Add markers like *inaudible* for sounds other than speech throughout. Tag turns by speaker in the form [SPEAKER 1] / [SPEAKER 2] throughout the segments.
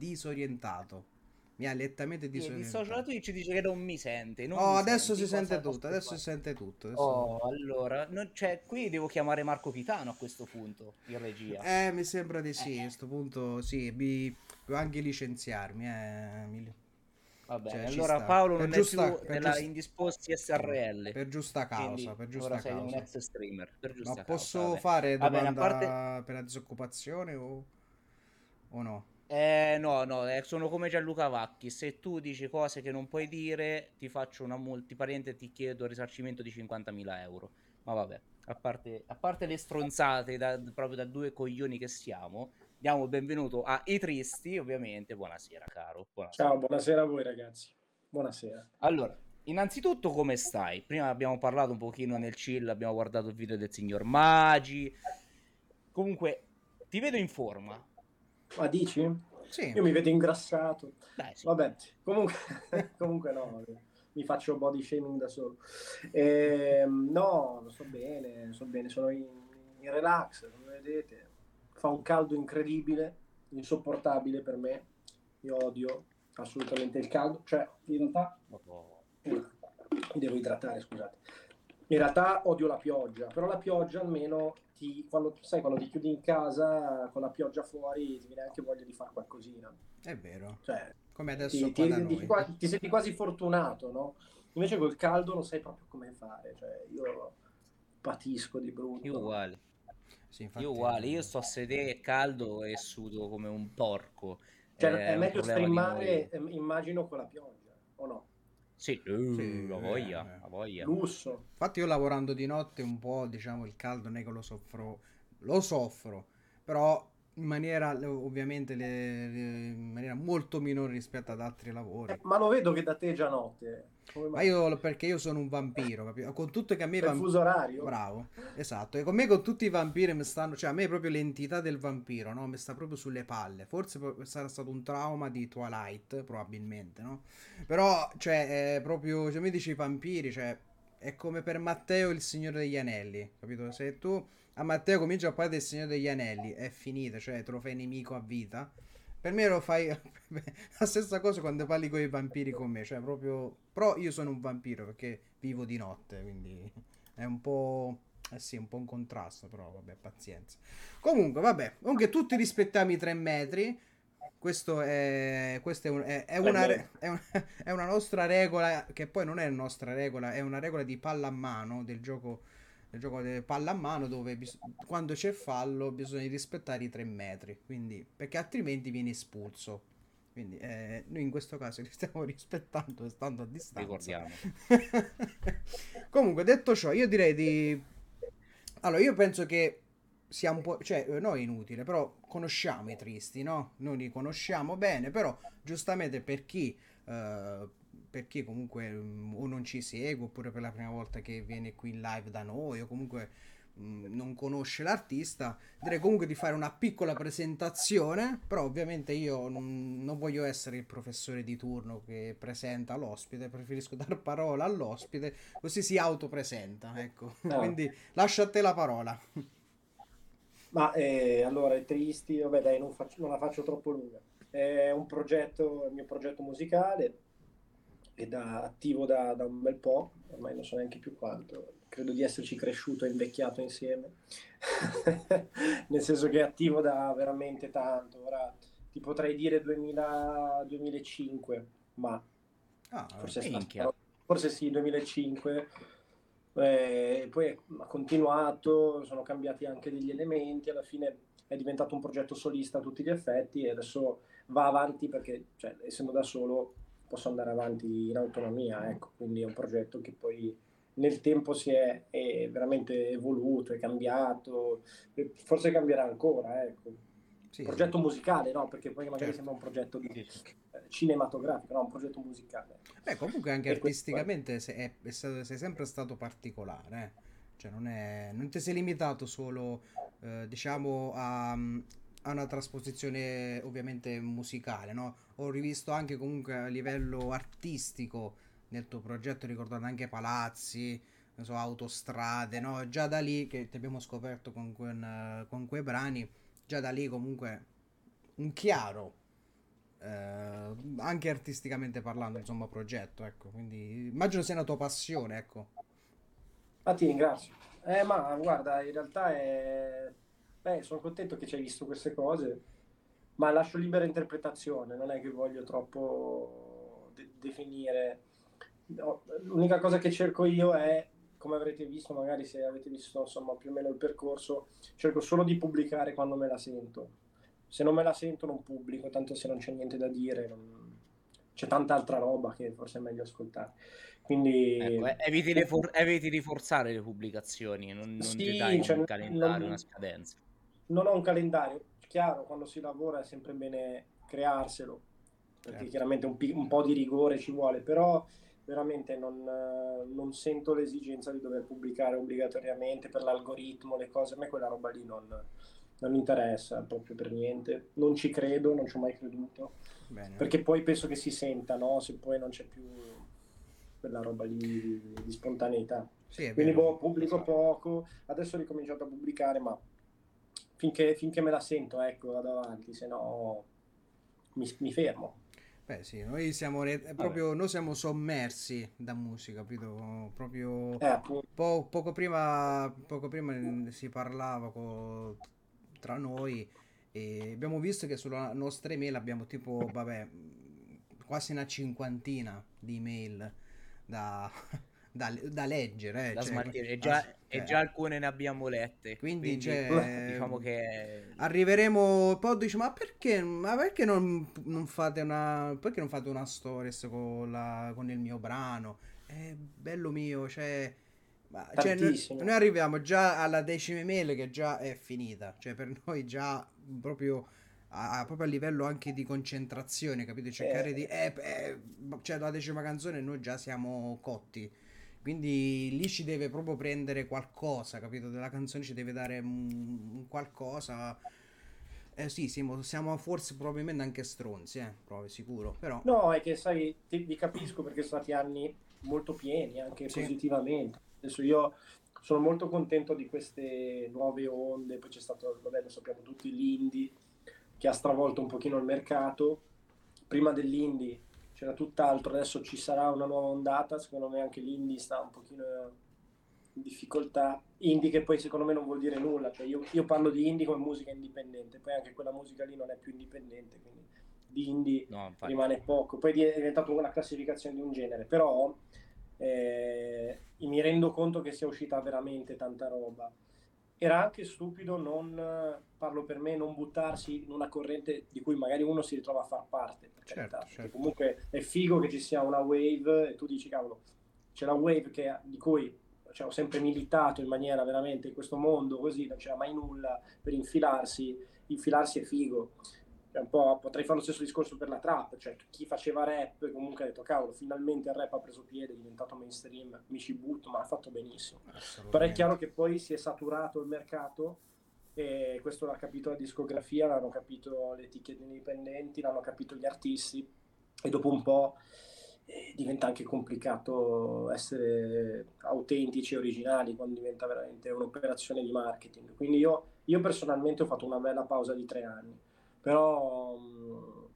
[SPEAKER 1] disorientato. Mi ha lettamente disorientato.
[SPEAKER 2] dissocio da Twitch dice che non mi sente. Non
[SPEAKER 1] Oh,
[SPEAKER 2] mi
[SPEAKER 1] adesso si sente
[SPEAKER 2] cosa
[SPEAKER 1] tutto, adesso si sente tutto. adesso-
[SPEAKER 2] Oh, allora, non- cioè, qui devo chiamare Marco Pitano a questo punto, in regia.
[SPEAKER 1] Eh, mi sembra di sì,
[SPEAKER 2] Eh.
[SPEAKER 1] a questo punto sì, mi... devo anche licenziarmi, eh. mi-
[SPEAKER 2] Va bene,
[SPEAKER 1] cioè, ci
[SPEAKER 2] allora. Paolo
[SPEAKER 1] Per
[SPEAKER 2] non
[SPEAKER 1] giusta-
[SPEAKER 2] è più nella
[SPEAKER 1] giusta-
[SPEAKER 2] Indisposti SRL.
[SPEAKER 1] Per giusta causa, per
[SPEAKER 2] ora
[SPEAKER 1] giusta
[SPEAKER 2] sei un
[SPEAKER 1] causa.
[SPEAKER 2] ex streamer. Per giusta
[SPEAKER 1] Ma
[SPEAKER 2] causa,
[SPEAKER 1] posso
[SPEAKER 2] vabbè.
[SPEAKER 1] fare domanda
[SPEAKER 2] parte-
[SPEAKER 1] per la disoccupazione o... o no?
[SPEAKER 2] Eh, no, no, eh, sono come Gianluca Vacchi. Se tu dici cose che non puoi dire, ti faccio una multi parente e ti chiedo il risarcimento di 50.000 euro. Ma vabbè, a parte, a parte le stronzate da, proprio da due coglioni che siamo, diamo il benvenuto a I Tristi, ovviamente. Buonasera, caro. Buonasera.
[SPEAKER 3] Ciao, buonasera a voi ragazzi. Buonasera.
[SPEAKER 2] Allora, innanzitutto come stai? Prima abbiamo parlato un pochino nel chill, abbiamo guardato il video del signor Magi. Comunque, ti vedo in forma.
[SPEAKER 3] Ma dici?
[SPEAKER 1] Sì,
[SPEAKER 3] Io mi vedo ingrassato.
[SPEAKER 2] Dai, sì.
[SPEAKER 3] Vabbè, comunque, *laughs* comunque no, mi faccio body shaming da solo. Ehm, no, sto bene, sto bene, sono in, in relax, come vedete. Fa un caldo incredibile, insopportabile per me. Io odio assolutamente il caldo. Cioè, in realtà
[SPEAKER 2] Oh.
[SPEAKER 3] mi devo idratare, scusate. In realtà odio la pioggia, però la pioggia almeno ti, quando, sai, quando ti chiudi in casa con la pioggia fuori ti viene anche voglia di fare qualcosina.
[SPEAKER 1] è vero.
[SPEAKER 3] Cioè,
[SPEAKER 1] Come adesso
[SPEAKER 3] ti,
[SPEAKER 1] qua
[SPEAKER 3] ti-
[SPEAKER 1] da
[SPEAKER 3] ti-
[SPEAKER 1] noi.
[SPEAKER 3] qua- ti senti quasi fortunato, no? Invece col caldo non sai proprio come fare, cioè io patisco di brutto.
[SPEAKER 2] Io uguale.
[SPEAKER 1] Sì, infatti-
[SPEAKER 2] Io uguale, io sto a sedere è caldo e sudo come un porco.
[SPEAKER 3] Cioè, è
[SPEAKER 2] un
[SPEAKER 3] meglio streamare, immagino, con la pioggia, o no?
[SPEAKER 2] Sì, uh,
[SPEAKER 1] Sì,
[SPEAKER 2] la
[SPEAKER 1] eh,
[SPEAKER 2] voglia,
[SPEAKER 1] eh.
[SPEAKER 2] la voglia.
[SPEAKER 3] Lusso.
[SPEAKER 1] Infatti io lavorando di notte un po', diciamo, il caldo non è che lo soffro, lo soffro, però in maniera, ovviamente, le- le- in maniera molto minore rispetto ad altri lavori.
[SPEAKER 3] Ma lo vedo che da te è già notte.
[SPEAKER 1] Ma io, perché io sono un vampiro, capito? Con tutto che a me i
[SPEAKER 3] Per
[SPEAKER 1] vamp-
[SPEAKER 3] fuso orario?
[SPEAKER 1] Bravo, esatto. E con me con tutti i vampiri mi stanno, cioè a me proprio l'entità del vampiro, no? Mi sta proprio sulle palle. Forse sarà stato un trauma di Twilight, probabilmente, no? Però, cioè, è proprio, cioè, mi dici i vampiri, cioè, è come per Matteo il Signore degli Anelli, capito? Se tu a Matteo cominci a parlare del Signore degli Anelli, è finita, cioè, te lo fai nemico a vita. Per me lo fai *laughs* la stessa cosa quando parli con i vampiri con me, cioè proprio... Però io sono un vampiro perché vivo di notte, quindi è un po'... Eh sì, un po' un contrasto, però vabbè, pazienza. Comunque, vabbè, comunque tutti rispettiamo i tre metri. Questo è, questo è, un- è- è una, è, un- è una nostra regola, che poi non è nostra regola, è una regola di palla a mano del gioco, del gioco di palla a mano dove bis- quando c'è fallo bisogna rispettare i tre metri, quindi, perché altrimenti viene espulso. Quindi eh, noi in questo caso *laughs* li stiamo rispettando e stando a distanza.
[SPEAKER 2] Ricordiamo. *laughs*
[SPEAKER 1] Comunque, detto ciò, io direi di... Allora, io penso che sia un po'... Cioè, eh, no è inutile, però conosciamo i tristi, no? Noi li conosciamo bene, però giustamente per chi... eh, per chi comunque mm, o non ci segue oppure per la prima volta che viene qui in live da noi o comunque mm, non conosce l'artista, direi comunque di fare una piccola presentazione, però ovviamente io non, non voglio essere il professore di turno che presenta l'ospite, preferisco *laughs* dar parola all'ospite, così si autopresenta, ecco.
[SPEAKER 3] Ah.
[SPEAKER 1] Quindi lascio a te la parola.
[SPEAKER 3] Ma eh, allora, i tristi, vabbè dai, non, faccio- non la faccio troppo lunga. È un progetto, il mio progetto musicale, è da, attivo da, da un bel po', ormai non so neanche più quanto, credo di esserci cresciuto e invecchiato insieme, *laughs* nel senso che è attivo da veramente tanto, ora ti potrei dire 2000, 2005, ma
[SPEAKER 1] Ah,
[SPEAKER 3] forse, stato- forse sì, 2005. Eh, poi ha continuato, sono cambiati anche degli elementi, alla fine è diventato un progetto solista a tutti gli effetti e adesso va avanti perché, cioè, essendo da solo, posso andare avanti in autonomia, ecco, quindi è un progetto che poi nel tempo si è, è veramente evoluto, è cambiato, forse cambierà ancora, ecco.
[SPEAKER 1] sì,
[SPEAKER 3] Progetto musicale, no? Perché poi magari
[SPEAKER 1] Certo.
[SPEAKER 3] sembra un progetto di-
[SPEAKER 2] Sì, sì.
[SPEAKER 3] eh, cinematografico, no? Un progetto musicale.
[SPEAKER 1] Beh, comunque anche
[SPEAKER 3] E questo
[SPEAKER 1] artisticamente sei, è- è sei sempre stato particolare, eh. Cioè non, è, non ti sei limitato solo, eh, diciamo, a, a una trasposizione ovviamente musicale, no? Ho rivisto anche comunque a livello artistico nel tuo progetto, ricordando anche palazzi, so, autostrade, no? Già da lì che ti abbiamo scoperto con, quel- con quei brani, già da lì comunque un chiaro anche artisticamente parlando, insomma, progetto, ecco. Quindi immagino sia una tua passione, ecco.
[SPEAKER 3] Ah, ti ringrazio. Eh, ma guarda, in realtà è... Beh, sono contento che ci hai visto queste cose, ma lascio libera interpretazione, non è che voglio troppo de- definire. No, l'unica cosa che cerco io è, come avrete visto, magari se avete visto insomma più o meno il percorso, cerco solo di pubblicare quando me la sento. Se non me la sento non pubblico, tanto se non c'è niente da dire, non... c'è tanta altra roba che forse è meglio ascoltare. Quindi
[SPEAKER 2] ecco, eviti, di for- eviti, di forzare le pubblicazioni, non, non
[SPEAKER 3] sì,
[SPEAKER 2] ti dai
[SPEAKER 3] cioè,
[SPEAKER 2] un calendario,
[SPEAKER 3] non,
[SPEAKER 2] una scadenza.
[SPEAKER 3] Non ho un calendario, chiaro, quando si lavora è sempre bene crearselo, perché certo. chiaramente un, un, po' di rigore ci vuole, però veramente non, non, sento l'esigenza di dover pubblicare obbligatoriamente per l'algoritmo, le cose, a me quella roba lì non, non interessa proprio per niente, non ci credo, non ci ho mai creduto, Bene. perché poi penso che si senta, no? se poi non c'è più quella roba lì di, di spontaneità. Sì, Quindi boh, pubblico esatto. poco, adesso ho ricominciato a pubblicare, ma finché, finché me la sento, ecco, vado avanti, se no mi, mi fermo.
[SPEAKER 1] Beh sì, noi siamo, re- proprio, noi siamo sommersi da musica, capito? Proprio eh, po- poco, prima, poco prima si parlava co- tra noi e abbiamo visto che sulla nostra email abbiamo tipo, vabbè, quasi una cinquantina di email da, da, da leggere. Eh,
[SPEAKER 2] da cioè, e, già, ah, e eh. già alcune ne abbiamo lette.
[SPEAKER 1] Quindi, quindi cioè, *laughs* diciamo che arriveremo. Poi dice: Ma perché, ma perché non, non, fate una. Perché non fate una stories con, la, con il mio brano? È bello mio, cioè. Ma, cioè, noi, noi, arriviamo già alla decima email che già è finita. Cioè, per noi già proprio a, proprio a livello anche di concentrazione, capito? Cercare eh. di... Eh, eh, cioè, la decima canzone noi già siamo cotti. Quindi lì ci deve proprio prendere qualcosa, capito? Della canzone ci deve dare un, qualcosa. Eh sì, siamo, siamo, forse probabilmente anche stronzi, eh, proprio sicuro, però...
[SPEAKER 3] No, è che sai, ti, vi capisco perché sono stati anni molto pieni, anche sì. positivamente. Adesso io sono molto contento di queste nuove onde, poi c'è stato, vabbè, lo sappiamo tutti, l'indie, che ha stravolto un pochino il mercato. Prima dell'indie c'era tutt'altro, adesso ci sarà una nuova ondata, secondo me anche l'indie sta un pochino in difficoltà. Indie che poi secondo me non vuol dire nulla, cioè io, io parlo di indie come musica indipendente, poi anche quella musica lì non è più indipendente, quindi di indie no, rimane poco. Poi è diventato una classificazione di un genere, però eh, mi rendo conto che sia uscita veramente tanta roba era anche stupido non, parlo per me, non buttarsi in una corrente di cui magari uno si ritrova a far parte. Certo, certo. Comunque è figo che ci sia una wave e tu dici, cavolo, c'è la wave che, di cui cioè, ho sempre militato in maniera veramente in questo mondo così, non c'era mai nulla per infilarsi, infilarsi è figo potrei fare lo stesso discorso per la trap, cioè chi faceva rap comunque ha detto cavolo, finalmente il rap ha preso piede, è diventato mainstream, mi ci butto, ma ha fatto benissimo. Però è chiaro che poi si è saturato il mercato e questo l'ha capito la discografia, l'hanno capito le etichette indipendenti, l'hanno capito gli artisti e dopo un po' eh, diventa anche complicato essere autentici e originali quando diventa veramente un'operazione di marketing. Quindi io, io personalmente ho fatto una bella pausa di tre anni però mh,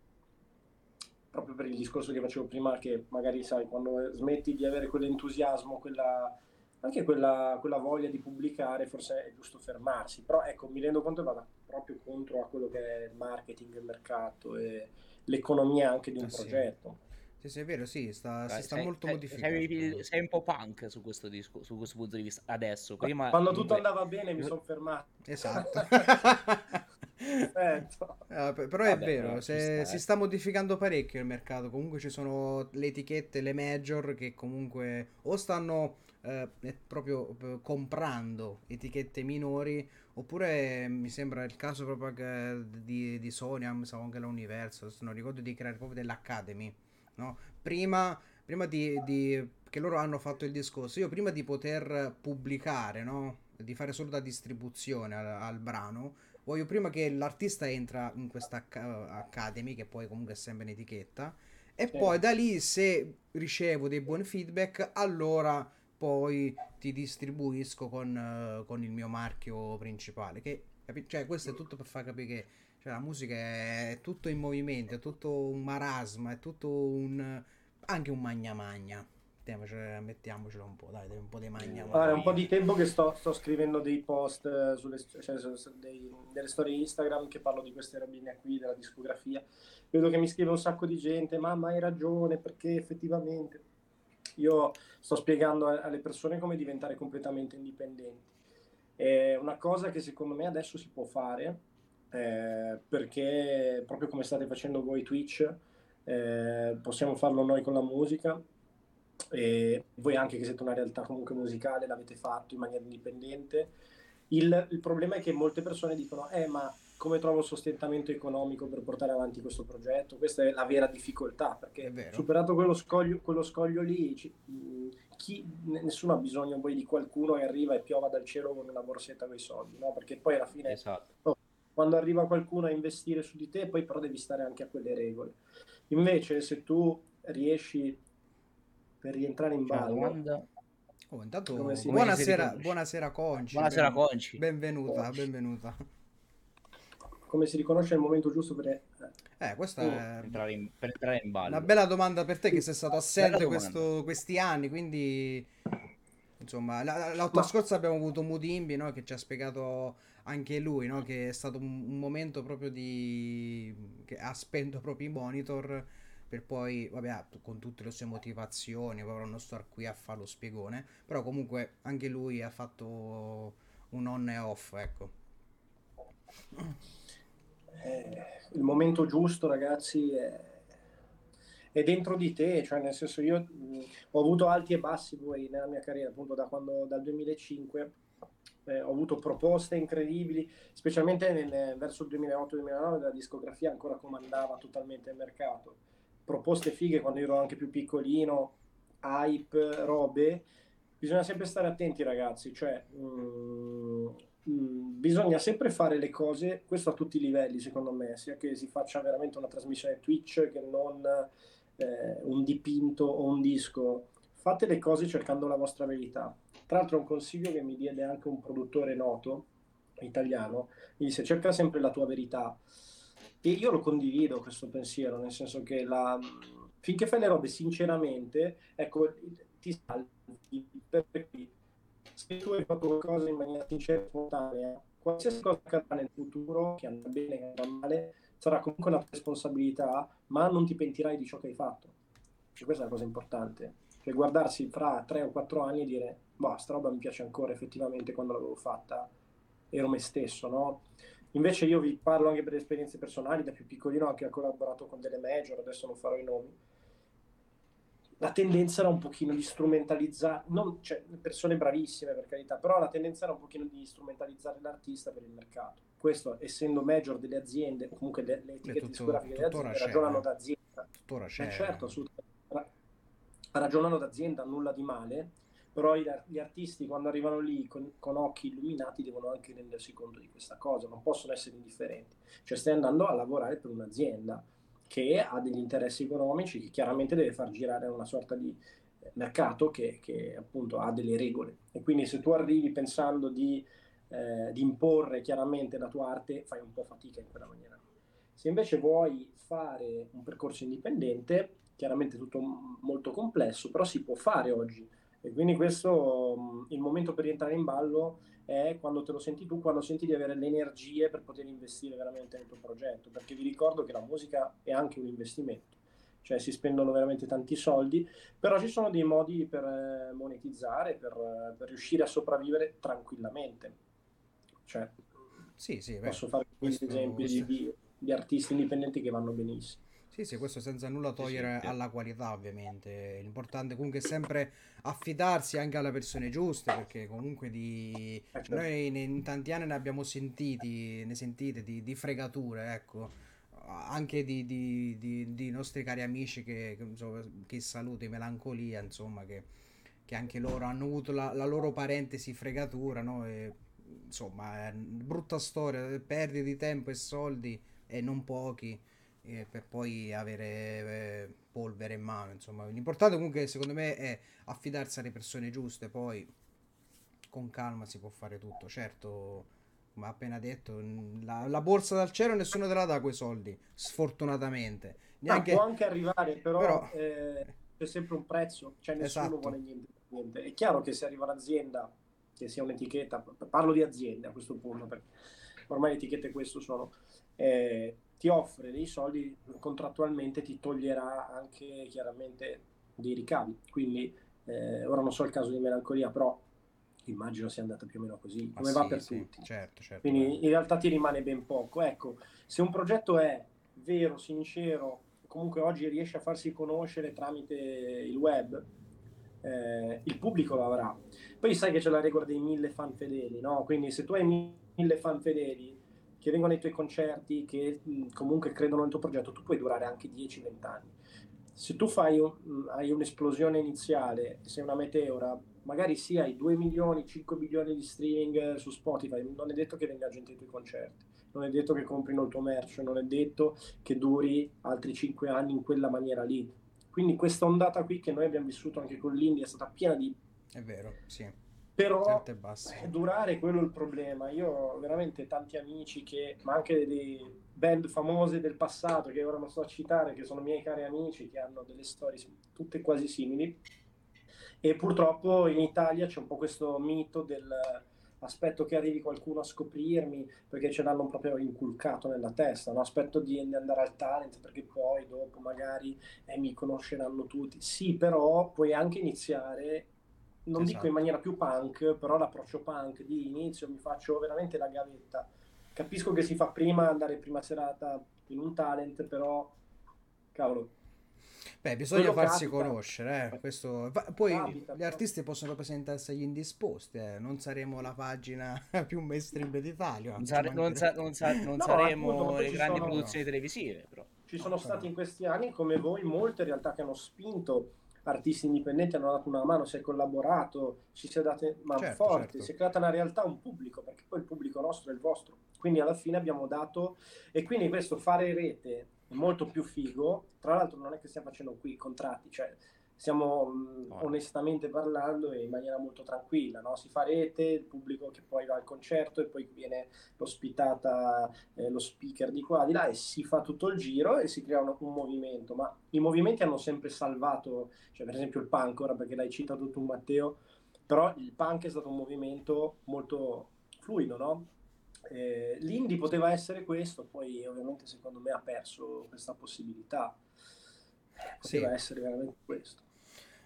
[SPEAKER 3] proprio per il discorso che facevo prima che magari sai quando smetti di avere quell'entusiasmo quella, anche quella, quella, voglia di pubblicare forse è giusto fermarsi però ecco mi rendo conto che vada proprio contro a quello che è il marketing il mercato e l'economia anche di un sì. progetto
[SPEAKER 1] sì, sì, è vero, sì, sta, Beh, si sta sei, molto modificando.
[SPEAKER 2] Sei, sei, un po' punk su questo, disco, su questo punto di vista adesso. Prima,
[SPEAKER 3] Quando tutto andava bene mi sono fermato.
[SPEAKER 1] Esatto. *laughs* eh, però è vero, se, si sta modificando parecchio il mercato. Comunque ci sono le etichette, le major che comunque o stanno eh, proprio eh, comprando etichette minori oppure mi sembra il caso proprio di, di Sony, mi sa anche la Universal, non ricordo di creare proprio dell'Academy no? Prima, prima di, di, che loro hanno fatto il discorso, io prima di poter pubblicare, no? Di fare solo la distribuzione al, al brano, voglio prima che l'artista entra in questa academy, che poi comunque è sempre in etichetta, e sì. poi da lì se ricevo dei buoni feedback, allora poi ti distribuisco con, uh, con il mio marchio principale. Che, cioè, questo è tutto per far capire che Cioè, la musica è tutto in movimento, è tutto un marasma, è tutto un... anche un magna magna. Mettiamocelo, mettiamocelo un po', dai, un po' di magna.
[SPEAKER 3] Allora, è un po' di tempo che sto, sto scrivendo dei post eh, sulle, cioè, dei, delle storie Instagram che parlo di queste robine qui, della discografia. Vedo che mi scrive un sacco di gente, mamma hai ragione, perché effettivamente io sto spiegando alle persone come diventare completamente indipendenti. È una cosa che secondo me adesso si può fare, eh, perché proprio come state facendo voi Twitch, eh, possiamo farlo noi con la musica, e voi anche che siete una realtà comunque musicale l'avete fatto in maniera indipendente. Il, il, problema è che molte persone dicono, eh ma come trovo sostentamento economico per portare avanti questo progetto? Questa è la vera difficoltà, perché superato quello scoglio, quello scoglio lì, ci, chi, nessuno ha bisogno poi di qualcuno che arriva e piova dal cielo con una borsetta con i soldi, no? Perché poi alla fine... Esatto. Oh, quando arriva qualcuno a investire su di te, poi però devi stare anche a quelle regole. Invece, se tu riesci per rientrare in ballo.
[SPEAKER 1] Oh, intanto, buonasera, buonasera Conci.
[SPEAKER 2] Buonasera Conci.
[SPEAKER 1] Benvenuta, Conci. benvenuta.
[SPEAKER 3] Come si riconosce il momento giusto per...
[SPEAKER 1] Eh, questa oh, è
[SPEAKER 2] entrare in, per entrare in ballo.
[SPEAKER 1] Una bella domanda per te che sei stato assente questo, questi anni, quindi... Insomma, l'auto Ma... scorsa abbiamo avuto Mudimbi, no? che ci ha spiegato anche lui, no? che è stato un, un momento proprio di... che ha spento proprio i monitor per poi, vabbè, con tutte le sue motivazioni, ora non sto qui a fare lo spiegone, però comunque anche lui ha fatto un on e off, ecco.
[SPEAKER 3] Eh, il momento giusto, ragazzi, è, è, dentro di te, cioè nel senso io mh, ho avuto alti e bassi poi nella mia carriera, appunto da quando, dal 2005 eh, ho avuto proposte incredibili, specialmente nel, verso il 2008-2009 la discografia ancora comandava totalmente il mercato proposte fighe quando ero anche più piccolino, hype, robe. Bisogna sempre stare attenti, ragazzi. Cioè, mm, mm, bisogna sempre fare le cose, questo a tutti i livelli, secondo me, sia che si faccia veramente una trasmissione Twitch che non eh, un dipinto o un disco. Fate le cose cercando la vostra verità. Tra l'altro, un consiglio che mi diede anche un produttore noto italiano, mi disse cerca sempre la tua verità e io lo condivido questo pensiero, nel senso che la, finché fai le robe sinceramente, ecco, ti salvi. Perché se tu hai fatto qualcosa in maniera sincera e spontanea, qualsiasi cosa accadrà nel futuro, che andrà bene, che andrà male, sarà comunque una responsabilità, ma non ti pentirai di ciò che hai fatto. E questa è una cosa importante. Cioè guardarsi fra tre o quattro anni e dire, boh, sta roba mi piace ancora effettivamente quando l'avevo fatta, ero me stesso, no? Invece io vi parlo anche per esperienze personali, da più piccolino ho anche collaborato con delle major, adesso non farò i nomi. La tendenza era un pochino di strumentalizzare, non, cioè, persone bravissime per carità, però la tendenza era un pochino di strumentalizzare l'artista per il mercato. Questo, essendo major delle aziende, o comunque le, le etichette discografiche delle aziende, ragionano d'azienda.
[SPEAKER 1] Tuttora c'è.
[SPEAKER 3] Eh, certo, assolutamente. Ragionano d'azienda, nulla di male, però gli artisti quando arrivano lì con, con, occhi illuminati devono anche rendersi conto di questa cosa, non possono essere indifferenti. Cioè stai andando a lavorare per un'azienda che ha degli interessi economici, che chiaramente deve far girare una sorta di eh, mercato che, che appunto ha delle regole. E quindi se tu arrivi pensando di, eh, di imporre chiaramente la tua arte, fai un po' fatica in quella maniera. Se invece vuoi fare un percorso indipendente, chiaramente tutto molto complesso, però si può fare oggi e quindi questo, il momento per rientrare in ballo è quando te lo senti tu, quando senti di avere le energie per poter investire veramente nel tuo progetto, perché vi ricordo che la musica è anche un investimento, cioè si spendono veramente tanti soldi, però ci sono dei modi per eh, monetizzare, per, per riuscire a sopravvivere tranquillamente. Cioè,
[SPEAKER 1] sì, sì, beh,
[SPEAKER 3] posso fare questi esempi di, di artisti indipendenti che vanno benissimo.
[SPEAKER 1] Sì, sì, questo senza nulla togliere sì, alla qualità, ovviamente. L'importante comunque è sempre affidarsi anche alle persone giuste, perché comunque di... Eh, certo. noi in tanti anni ne abbiamo sentiti, ne sentite di, di fregature, ecco. Anche di, di, di, di, nostri cari amici che, che, insomma, che saluti, melancolia, insomma, che, che anche loro hanno avuto la, la loro parentesi fregatura, no? E, insomma, brutta storia, perdite di tempo e soldi e non pochi eh, per poi avere eh, polvere in mano. Insomma, l'importante comunque secondo me è affidarsi alle persone giuste, poi con calma si può fare tutto. Certo, come appena detto, la, la, borsa dal cielo nessuno te la dà quei soldi, sfortunatamente.
[SPEAKER 3] Neanche... Ah, può anche arrivare, però, però... Eh, c'è sempre un prezzo, cioè nessuno esatto. vuole niente, niente. È chiaro che se arriva un'azienda, che sia un'etichetta, parlo di aziende a questo punto, perché ormai le etichette questo sono, eh, ti offre dei soldi, contrattualmente ti toglierà anche chiaramente dei ricavi. Quindi eh, ora non so il caso di melancolia, però immagino sia andata più o meno così, come sì, va per sì, tutti.
[SPEAKER 1] Certo, certo,
[SPEAKER 3] Quindi in realtà ti rimane ben poco. Ecco, se un progetto è vero, sincero, comunque oggi riesce a farsi conoscere tramite il web, eh, il pubblico lo avrà. Poi sai che c'è la regola dei mille fan fedeli, no? Quindi se tu hai mille fan fedeli che vengono ai tuoi concerti, che comunque credono nel tuo progetto, tu puoi durare anche 10-20 anni. Se tu un, hai un'esplosione iniziale, sei una meteora, magari sì, hai 2 milioni, 5 milioni di streaming su Spotify, non è detto che venga gente ai tuoi concerti, non è detto che comprino il tuo merch, non è detto che duri altri 5 anni in quella maniera lì. Quindi questa ondata qui che noi abbiamo vissuto anche con l'India è stata piena di...
[SPEAKER 1] È vero, sì.
[SPEAKER 3] Però eh, durare quello è il problema. Io ho veramente tanti amici che, ma anche dei band famose del passato che ora non sto a citare, che sono miei cari amici, che hanno delle storie tutte quasi simili e purtroppo in Italia c'è un po' questo mito del aspetto che arrivi qualcuno a scoprirmi perché ce l'hanno proprio inculcato nella testa, no? aspetto di andare al talent perché poi dopo magari eh, mi conosceranno tutti. Sì, però puoi anche iniziare, non esatto. dico in maniera più punk, però l'approccio punk di inizio mi faccio veramente la gavetta. Capisco che si fa prima andare prima serata in un talent, però cavolo,
[SPEAKER 1] Beh, bisogna Quello farsi capita. conoscere. Eh. Questo... Poi capita, gli artisti possono presentarsi agli indisposti, eh. non saremo la pagina *laughs* più mainstream d'Italia.
[SPEAKER 2] Non, sare- non, sa- non, sa- non no, saremo appunto, le grandi sono... produzioni televisive. Però.
[SPEAKER 3] Ci sono stati in questi anni, come voi, molte realtà che hanno spinto artisti indipendenti, hanno dato una mano, si è collaborato, ci si è date man certo, forti, certo. si è creata una realtà, un pubblico, perché poi il pubblico nostro è il vostro. Quindi alla fine abbiamo dato, e quindi questo fare rete molto più figo. Tra l'altro non è che stiamo facendo qui contratti, cioè stiamo mh, onestamente parlando in maniera molto tranquilla, no? si fa rete, il pubblico che poi va al concerto e poi viene ospitata eh, lo speaker di qua, di là e si fa tutto il giro e si crea un, un, movimento, ma i movimenti hanno sempre salvato, cioè per esempio il punk, ora perché l'hai citato tu Matteo, però il punk è stato un movimento molto fluido, no? Eh, L'Indy poteva essere questo, poi ovviamente secondo me ha perso questa possibilità. Poteva sì. essere veramente questo.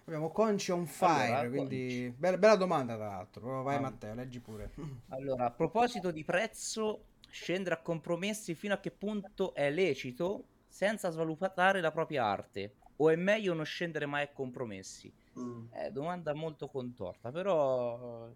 [SPEAKER 1] Abbiamo Conci on fire, allora, quindi bella, bella, domanda tra l'altro. Vai ah. Matteo, leggi pure. *laughs*
[SPEAKER 2] Allora, a proposito di prezzo, scendere a compromessi fino a che punto è lecito senza svalutare la propria arte? O è meglio non scendere mai a compromessi? Mm. È domanda molto contorta, però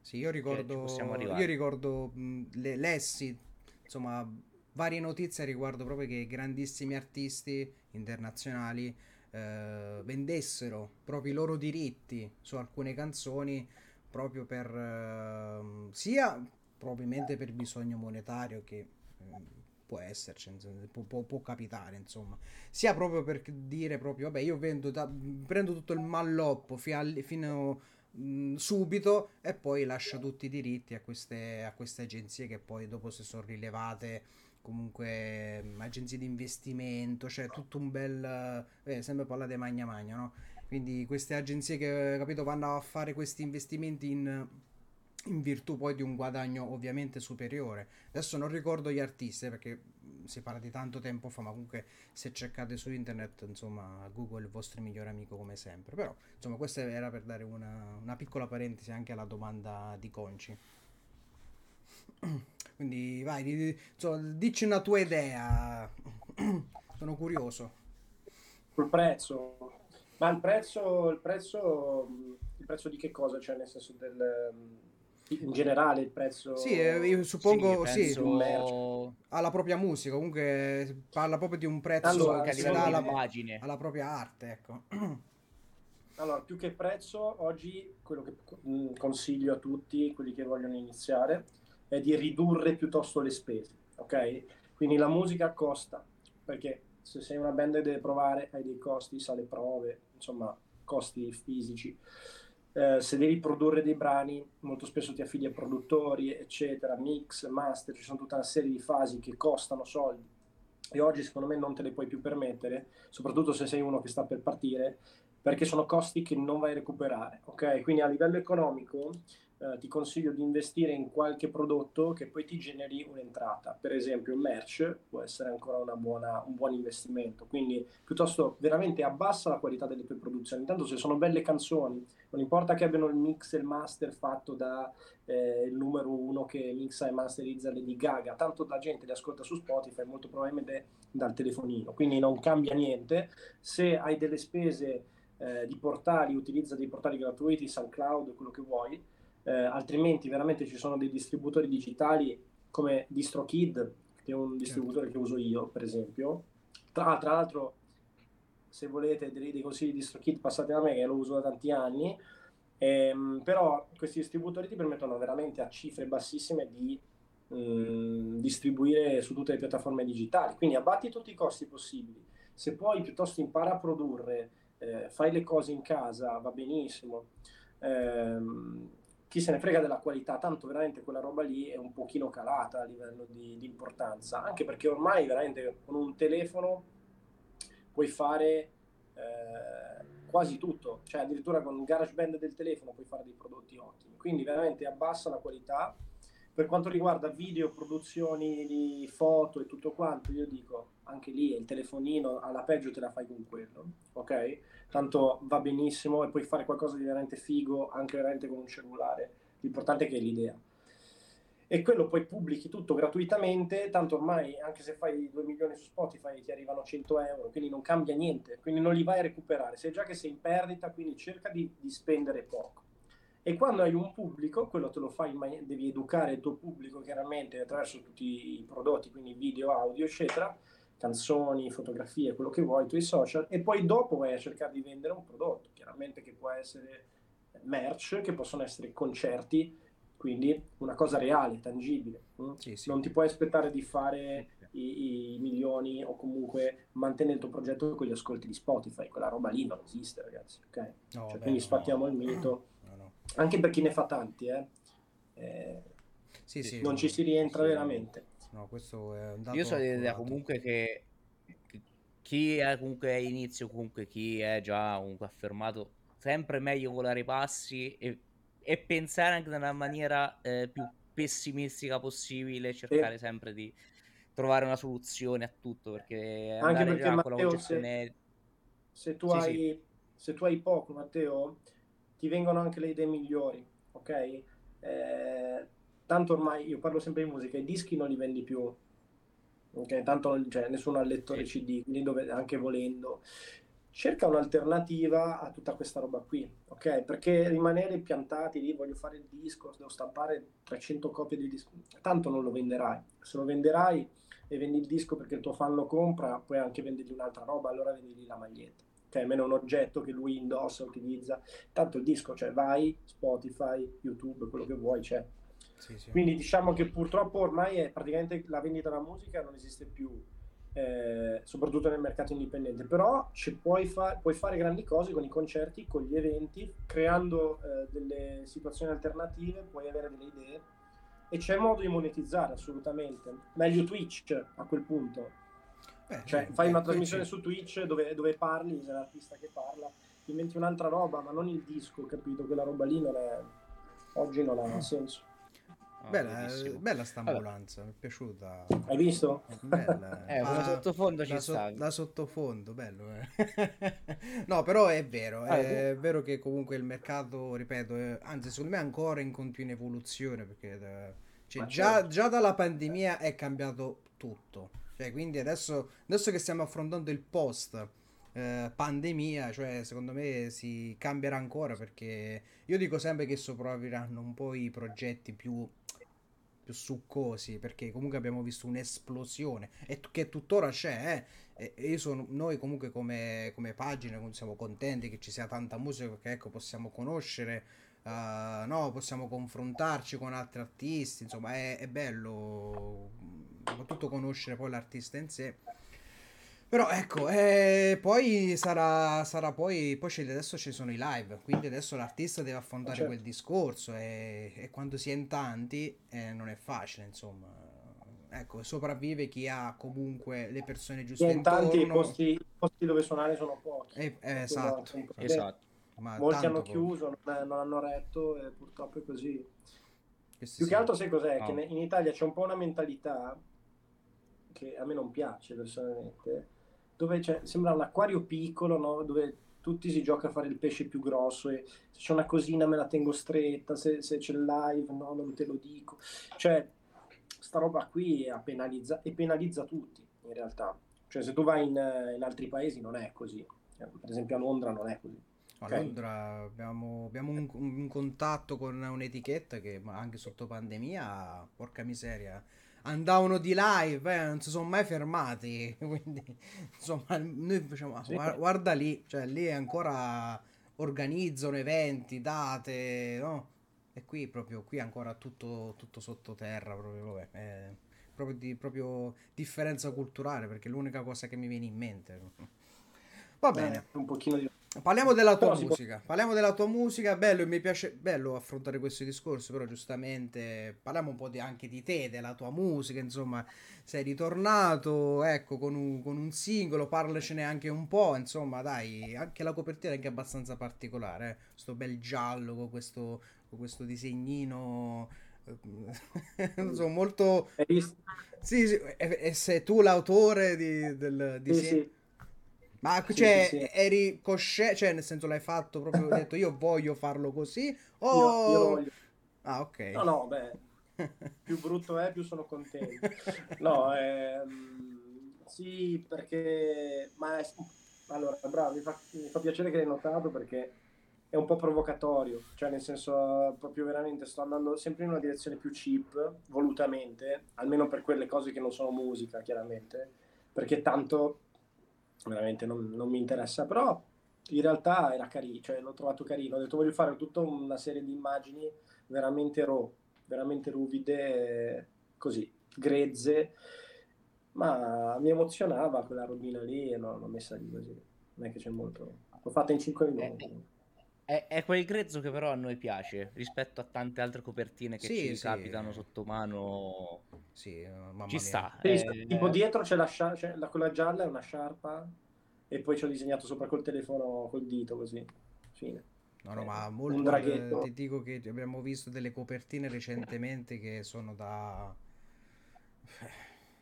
[SPEAKER 1] sì, io ricordo, io ricordo mh, le, lessi, insomma, varie notizie riguardo proprio che grandissimi artisti internazionali eh, vendessero proprio i loro diritti su alcune canzoni proprio per eh, sia probabilmente per bisogno monetario che eh, può esserci, può, può, può, capitare, insomma, sia proprio per dire proprio, vabbè, io vendo, da, prendo tutto il malloppo fino, fino mh, subito e poi lascia tutti i diritti a queste, a queste agenzie che poi dopo si sono rilevate comunque mh, agenzie di investimento, cioè tutto un bel... Eh, sempre parlate magna magna, no? Quindi queste agenzie che, capito, vanno a fare questi investimenti in in virtù poi di un guadagno ovviamente superiore. Adesso non ricordo gli artisti perché si parla di tanto tempo fa, ma comunque se cercate su internet, insomma, Google è il vostro migliore amico come sempre. Però, insomma, questa era per dare una, una piccola parentesi anche alla domanda di Conci. *clears throat* Quindi vai, di, insomma, dici una tua idea. *clears throat* Sono curioso.
[SPEAKER 3] Sul prezzo. Ma il prezzo, il prezzo, il prezzo di che cosa? Cioè, nel senso del in generale il prezzo
[SPEAKER 1] sì eh, io suppongo sì, penso... alla propria musica comunque parla proprio di un prezzo allora, che arriva alla, alla propria arte ecco *clears throat*
[SPEAKER 3] allora più che prezzo oggi quello che mm, consiglio a tutti quelli che vogliono iniziare è di ridurre piuttosto le spese ok? Quindi la musica costa perché se sei una band e deve provare hai dei costi sale prove insomma costi fisici. Eh, se devi produrre dei brani, molto spesso ti affidi a produttori, eccetera, mix, master, ci sono tutta una serie di fasi che costano soldi. E oggi secondo me non te le puoi più permettere, soprattutto se sei uno che sta per partire, perché sono costi che non vai a recuperare, ok? Quindi a livello economico eh, ti consiglio di investire in qualche prodotto che poi ti generi un'entrata. Per esempio, il merch può essere ancora buona, un buon investimento. Quindi, piuttosto, veramente abbassa la qualità delle tue produzioni. Intanto, se sono belle canzoni, non importa che abbiano il mix e il master fatto da eh, il numero uno che mixa e masterizza Lady Gaga, tanto la gente li ascolta su Spotify, molto probabilmente dal telefonino. Quindi non cambia niente. Se hai delle spese eh, di portali, utilizza dei portali gratuiti, SoundCloud, quello che vuoi eh, altrimenti veramente ci sono dei distributori digitali come DistroKid, che è un distributore certo. che uso io, per esempio. Tra, tra l'altro, se volete dei, dei consigli di DistroKid passate da me, che lo uso da tanti anni, ehm, però questi distributori ti permettono veramente a cifre bassissime di mh, mm, distribuire su tutte le piattaforme digitali. Quindi abbatti tutti i costi possibili. Se poi piuttosto impara a produrre, eh, fai le cose in casa, va benissimo. Ehm, chi se ne frega della qualità, tanto veramente quella roba lì è un pochino calata a livello di, di importanza, anche perché ormai veramente con un telefono puoi fare eh, quasi tutto, cioè addirittura con il GarageBand del telefono puoi fare dei prodotti ottimi, quindi veramente abbassa la qualità. Per quanto riguarda video, produzioni di foto e tutto quanto, io dico anche lì il telefonino alla peggio te la fai con quello, ok? tanto va benissimo e puoi fare qualcosa di veramente figo anche veramente con un cellulare. L'importante è che è l'idea. E quello poi pubblichi tutto gratuitamente, tanto ormai anche se fai 2 milioni su Spotify ti arrivano 100 euro, quindi non cambia niente, quindi non li vai a recuperare. Sai già che sei in perdita, quindi cerca di, di spendere poco. E quando hai un pubblico, quello te lo fai, man- devi educare il tuo pubblico chiaramente attraverso tutti i prodotti, quindi video, audio, eccetera, canzoni, fotografie, quello che vuoi, i tuoi social, e poi dopo vai a cercare di vendere un prodotto, chiaramente che può essere merch, che possono essere concerti, quindi una cosa reale, tangibile. Mm? Sì, sì. Non ti puoi aspettare di fare i, i, milioni o comunque mantenere il tuo progetto con gli ascolti di Spotify, quella roba lì non esiste, ragazzi. Okay? No, cioè, beh, quindi no. il mito, anche per chi ne fa tanti, eh. Eh, sì, non ci si rientra veramente.
[SPEAKER 1] No, questo è un dato
[SPEAKER 2] Io sono dell'idea comunque che chi è comunque inizio, comunque chi è già comunque affermato, sempre meglio volare i passi e, e pensare anche nella maniera eh, più pessimistica possibile, cercare sempre di trovare una soluzione a tutto, perché
[SPEAKER 3] anche perché Matteo, con la concezione... se, se, tu sì, hai, sì. se tu hai poco, Matteo, ti vengono anche le idee migliori, ok? Eh, tanto ormai io parlo sempre di musica, i dischi non li vendi più, ok? Tanto cioè, nessuno ha il lettore CD, quindi dove, anche volendo. Cerca un'alternativa a tutta questa roba qui, ok? Perché rimanere piantati lì, voglio fare il disco, devo stampare 300 copie di disco, tanto non lo venderai. Se lo venderai e vendi il disco perché il tuo fan lo compra, puoi anche vendergli un'altra roba, allora vendigli la maglietta. Ok, almeno un oggetto che lui indossa, utilizza. Tanto il disco, cioè vai, Spotify, YouTube, quello che vuoi, c'è. Sì, sì. Quindi diciamo che purtroppo ormai è praticamente la vendita della musica non esiste più, eh, soprattutto nel mercato indipendente, però puoi, fa- puoi, fare grandi cose con i concerti, con gli eventi, creando eh, delle situazioni alternative, puoi avere delle idee e c'è modo di monetizzare assolutamente. Meglio Twitch a quel punto. Beh, cioè, fai una trasmissione Twitch. su Twitch dove, dove parli, c'è l'artista che parla, ti inventi un'altra roba, ma non il disco, capito? Quella roba lì non è... oggi non ha senso.
[SPEAKER 1] Oh, bella, bella sta ambulanza, allora. mi è piaciuta.
[SPEAKER 3] Hai visto?
[SPEAKER 2] Bella. eh, *laughs* ah, sottofondo ci
[SPEAKER 1] sta. So, la sottofondo, bello. Eh. *laughs* no, però è vero, ah, è tu? vero che comunque il mercato, ripeto, è, anzi secondo me è ancora in continua evoluzione perché eh, cioè, già, certo. già, dalla pandemia è cambiato tutto. Cioè, quindi adesso, adesso che stiamo affrontando il post eh, pandemia, cioè secondo me si cambierà ancora perché io dico sempre che sopravviveranno un po' i progetti più più succosi perché comunque abbiamo visto un'esplosione e t- che tuttora c'è eh? e, sono, noi comunque come, come pagina siamo contenti che ci sia tanta musica perché ecco possiamo conoscere uh, no, possiamo confrontarci con altri artisti insomma è, è bello soprattutto conoscere poi l'artista in sé Però ecco, eh, poi sarà, sarà poi, poi c'è- adesso ci sono i live, quindi adesso l'artista deve affrontare
[SPEAKER 3] Certo.
[SPEAKER 1] quel discorso e, e quando si è in tanti eh, non è facile, insomma. Ecco, sopravvive chi ha comunque le persone giuste
[SPEAKER 3] in tanti i
[SPEAKER 1] intorno.
[SPEAKER 3] posti, i posti dove suonare sono pochi.
[SPEAKER 1] Eh, eh, esatto,
[SPEAKER 3] problema.
[SPEAKER 2] Esatto.
[SPEAKER 1] ma
[SPEAKER 3] Molti
[SPEAKER 1] tanto
[SPEAKER 3] hanno chiuso, non, non hanno retto e purtroppo è così.
[SPEAKER 1] Questo
[SPEAKER 3] Più
[SPEAKER 1] sì.
[SPEAKER 3] che altro sai cos'è?
[SPEAKER 2] No.
[SPEAKER 3] Che in Italia c'è un po' una mentalità che a me non piace personalmente, dove c'è, sembra un acquario piccolo, no? dove tutti si gioca a fare il pesce più grosso e se c'è una cosina me la tengo stretta, se, se c'è il live no, non te lo dico. Cioè, sta roba qui è penalizza, e penalizza tutti in realtà. Cioè, se tu vai in, in altri paesi non è così. Cioè, Per esempio a Londra non è così.
[SPEAKER 1] A. Londra abbiamo, abbiamo un, un contatto con un'etichetta che anche sotto pandemia, porca miseria, andavano di live, eh, non si sono mai fermati. *laughs* Quindi, insomma, noi facciamo,
[SPEAKER 3] Sì.
[SPEAKER 1] "Gua- guarda lì, cioè lì ancora organizzano eventi, date, no? E qui proprio, qui ancora tutto, tutto sottoterra, proprio, vabbè, è proprio, di, proprio differenza culturale, perché è l'unica cosa che mi viene in mente. *laughs* Va bene.
[SPEAKER 3] Eh, un pochino di...
[SPEAKER 1] Parliamo della tua
[SPEAKER 3] Però si può-
[SPEAKER 1] musica. Parliamo della tua musica. Bello, mi piace bello affrontare questo discorso, però giustamente parliamo un po' di- anche di te, della tua musica, insomma, sei ritornato, ecco, con un, con un singolo, parlacene anche un po', insomma, dai, anche la copertina è anche abbastanza particolare, eh. Sto bel giallo con questo, con questo disegnino, eh, *laughs* non so, molto... Sì, sì, e, e sei tu l'autore di- del
[SPEAKER 3] Sì,
[SPEAKER 1] disegno?
[SPEAKER 3] sì.
[SPEAKER 1] Ma cioè,
[SPEAKER 3] sì, sì.
[SPEAKER 1] eri cosciente, cioè nel senso l'hai fatto proprio, hai detto io voglio farlo così
[SPEAKER 3] Io,
[SPEAKER 1] o...
[SPEAKER 3] io lo voglio.
[SPEAKER 1] Ah, ok.
[SPEAKER 3] No, no, beh, *laughs* più brutto è, più sono contento. No, ehm, sì, perché... Ma è- allora, bravo, mi fa, mi fa piacere che l'hai notato perché è un po' provocatorio, cioè nel senso proprio veramente sto andando sempre in una direzione più cheap, volutamente, almeno per quelle cose che non sono musica, chiaramente, perché tanto veramente non, non mi interessa, però in realtà era carino, cioè l'ho trovato carino, ho detto voglio fare tutta una serie di immagini veramente raw, veramente ruvide, eh, così, grezze, ma mi emozionava quella robina lì e l'ho, l'ho messa lì così, non è che c'è molto, l'ho fatta in 5 minuti.
[SPEAKER 2] È, è quel grezzo che però a noi piace rispetto a tante altre copertine che
[SPEAKER 1] Sì,
[SPEAKER 2] ci
[SPEAKER 1] sì.
[SPEAKER 2] capitano sotto mano.
[SPEAKER 1] Sì, eh, mamma
[SPEAKER 2] Ci
[SPEAKER 1] mia.
[SPEAKER 2] sta.
[SPEAKER 3] Sì,
[SPEAKER 2] eh,
[SPEAKER 3] tipo dietro c'è la, scia- c'è la- quella gialla è una sciarpa e poi ci ho disegnato sopra col telefono col dito così, fine.
[SPEAKER 1] No, no,
[SPEAKER 3] Eh,
[SPEAKER 1] ma molto... eh, ti dico che abbiamo visto delle copertine recentemente che sono da...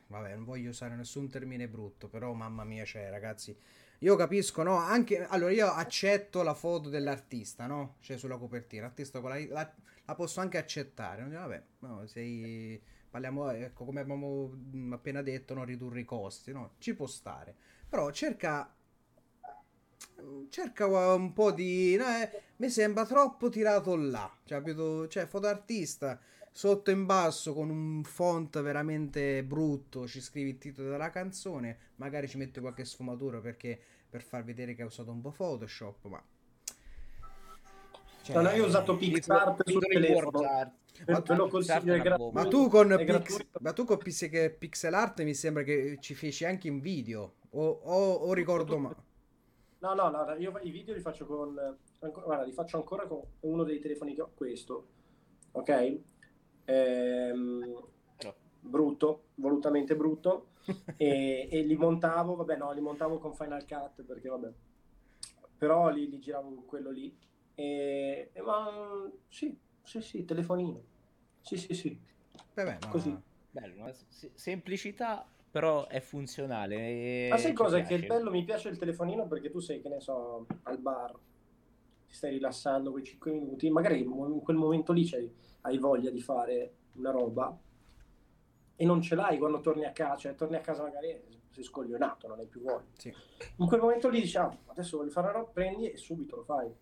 [SPEAKER 1] Vabbè, non voglio usare nessun termine brutto, però mamma mia, cioè, ragazzi, io capisco, no? Anche, allora, io accetto la foto dell'artista, no? Cioè, sulla copertina, l'artista con la, la, la posso anche accettare. Vabbè, no, sei... Parliamo, ecco, come abbiamo appena detto, no? Ridurre i costi, no? Ci può stare. Però cerca... Cerca un po' di... no, eh, mi sembra troppo tirato là. Cioè, capito? Cioè, fotoartista sotto in basso con un font veramente brutto ci scrivi il titolo della canzone, magari ci metti qualche sfumatura perché per far vedere che hai usato un po' Photoshop, ma cioè,
[SPEAKER 3] No, io ho usato PixArt sul telefono.
[SPEAKER 2] art.
[SPEAKER 1] Ma-
[SPEAKER 3] ve lo consiglio,
[SPEAKER 2] è
[SPEAKER 1] ma tu con Pix- ma tu con pix- pixel art mi sembra che ci feci anche in video o, o- o ricordo ma
[SPEAKER 3] No, no, no, io i video li faccio con... ancora- guarda, li faccio ancora con uno dei telefoni che ho, questo. Ok? Ehm, brutto, volutamente brutto. *laughs* e, e li montavo, vabbè no, li montavo con Final Cut perché vabbè. Però li, li giravo con quello lì. E, e ma sì, sì, sì, telefonino. Sì, sì, sì.
[SPEAKER 1] Vabbè, no,
[SPEAKER 3] Così.
[SPEAKER 2] Bello, no? Se- semplicità, però è funzionale.
[SPEAKER 3] Ma sai cosa? Che
[SPEAKER 2] piace.
[SPEAKER 3] il bello mi piace il telefonino perché tu sei, che ne so, al bar, ti stai rilassando quei 5 minuti, magari in quel momento lì c'hai- hai voglia di fare una roba e non ce l'hai quando torni a casa, cioè torni a casa magari sei scoglionato, non hai più voglia.
[SPEAKER 1] Sì,
[SPEAKER 3] In quel momento lì diciamo, adesso voglio fare una roba, prendi e subito lo fai.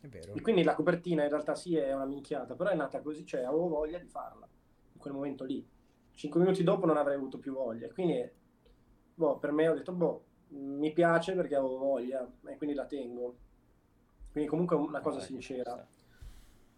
[SPEAKER 1] è vero.
[SPEAKER 3] E quindi la copertina in realtà sì è una minchiata, però è nata così, cioè avevo voglia di farla in quel momento lì. Cinque minuti dopo non avrei avuto più voglia. Quindi, boh, per me ho detto, boh, mi piace perché avevo voglia e quindi la tengo. Quindi comunque è una cosa
[SPEAKER 2] Vabbè, ci
[SPEAKER 3] sincera.